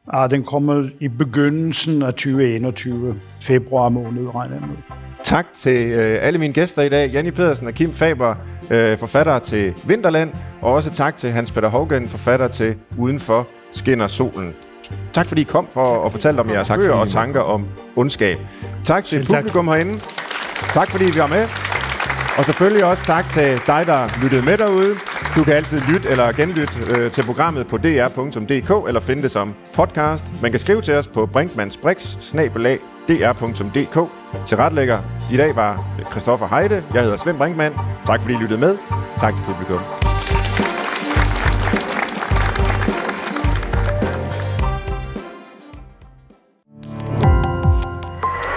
Speaker 1: ah, den kommer i begyndelsen af 2021, februar måned, regner jeg med.
Speaker 2: Tak til øh, alle mine gæster i dag, Janni Pedersen og Kim Faber, øh, forfatter til Vinterland, og også tak til Hans Peter Hågen, forfatter til Udenfor skinner solen. Tak fordi I kom for at fortælle om jeres bøger og tanker om ondskab. Tak til Selv publikum tak. herinde. Tak fordi vi var med. Og selvfølgelig også tak til dig, der lyttede med derude. Du kan altid lytte eller genlytte øh, til programmet på dr.dk eller finde det som podcast. Man kan skrive til os på brinkmansbrix.dr.dk. Til retlægger i dag var Christoffer Heide. Jeg hedder Svend Brinkmann. Tak fordi I lyttede med. Tak til publikum.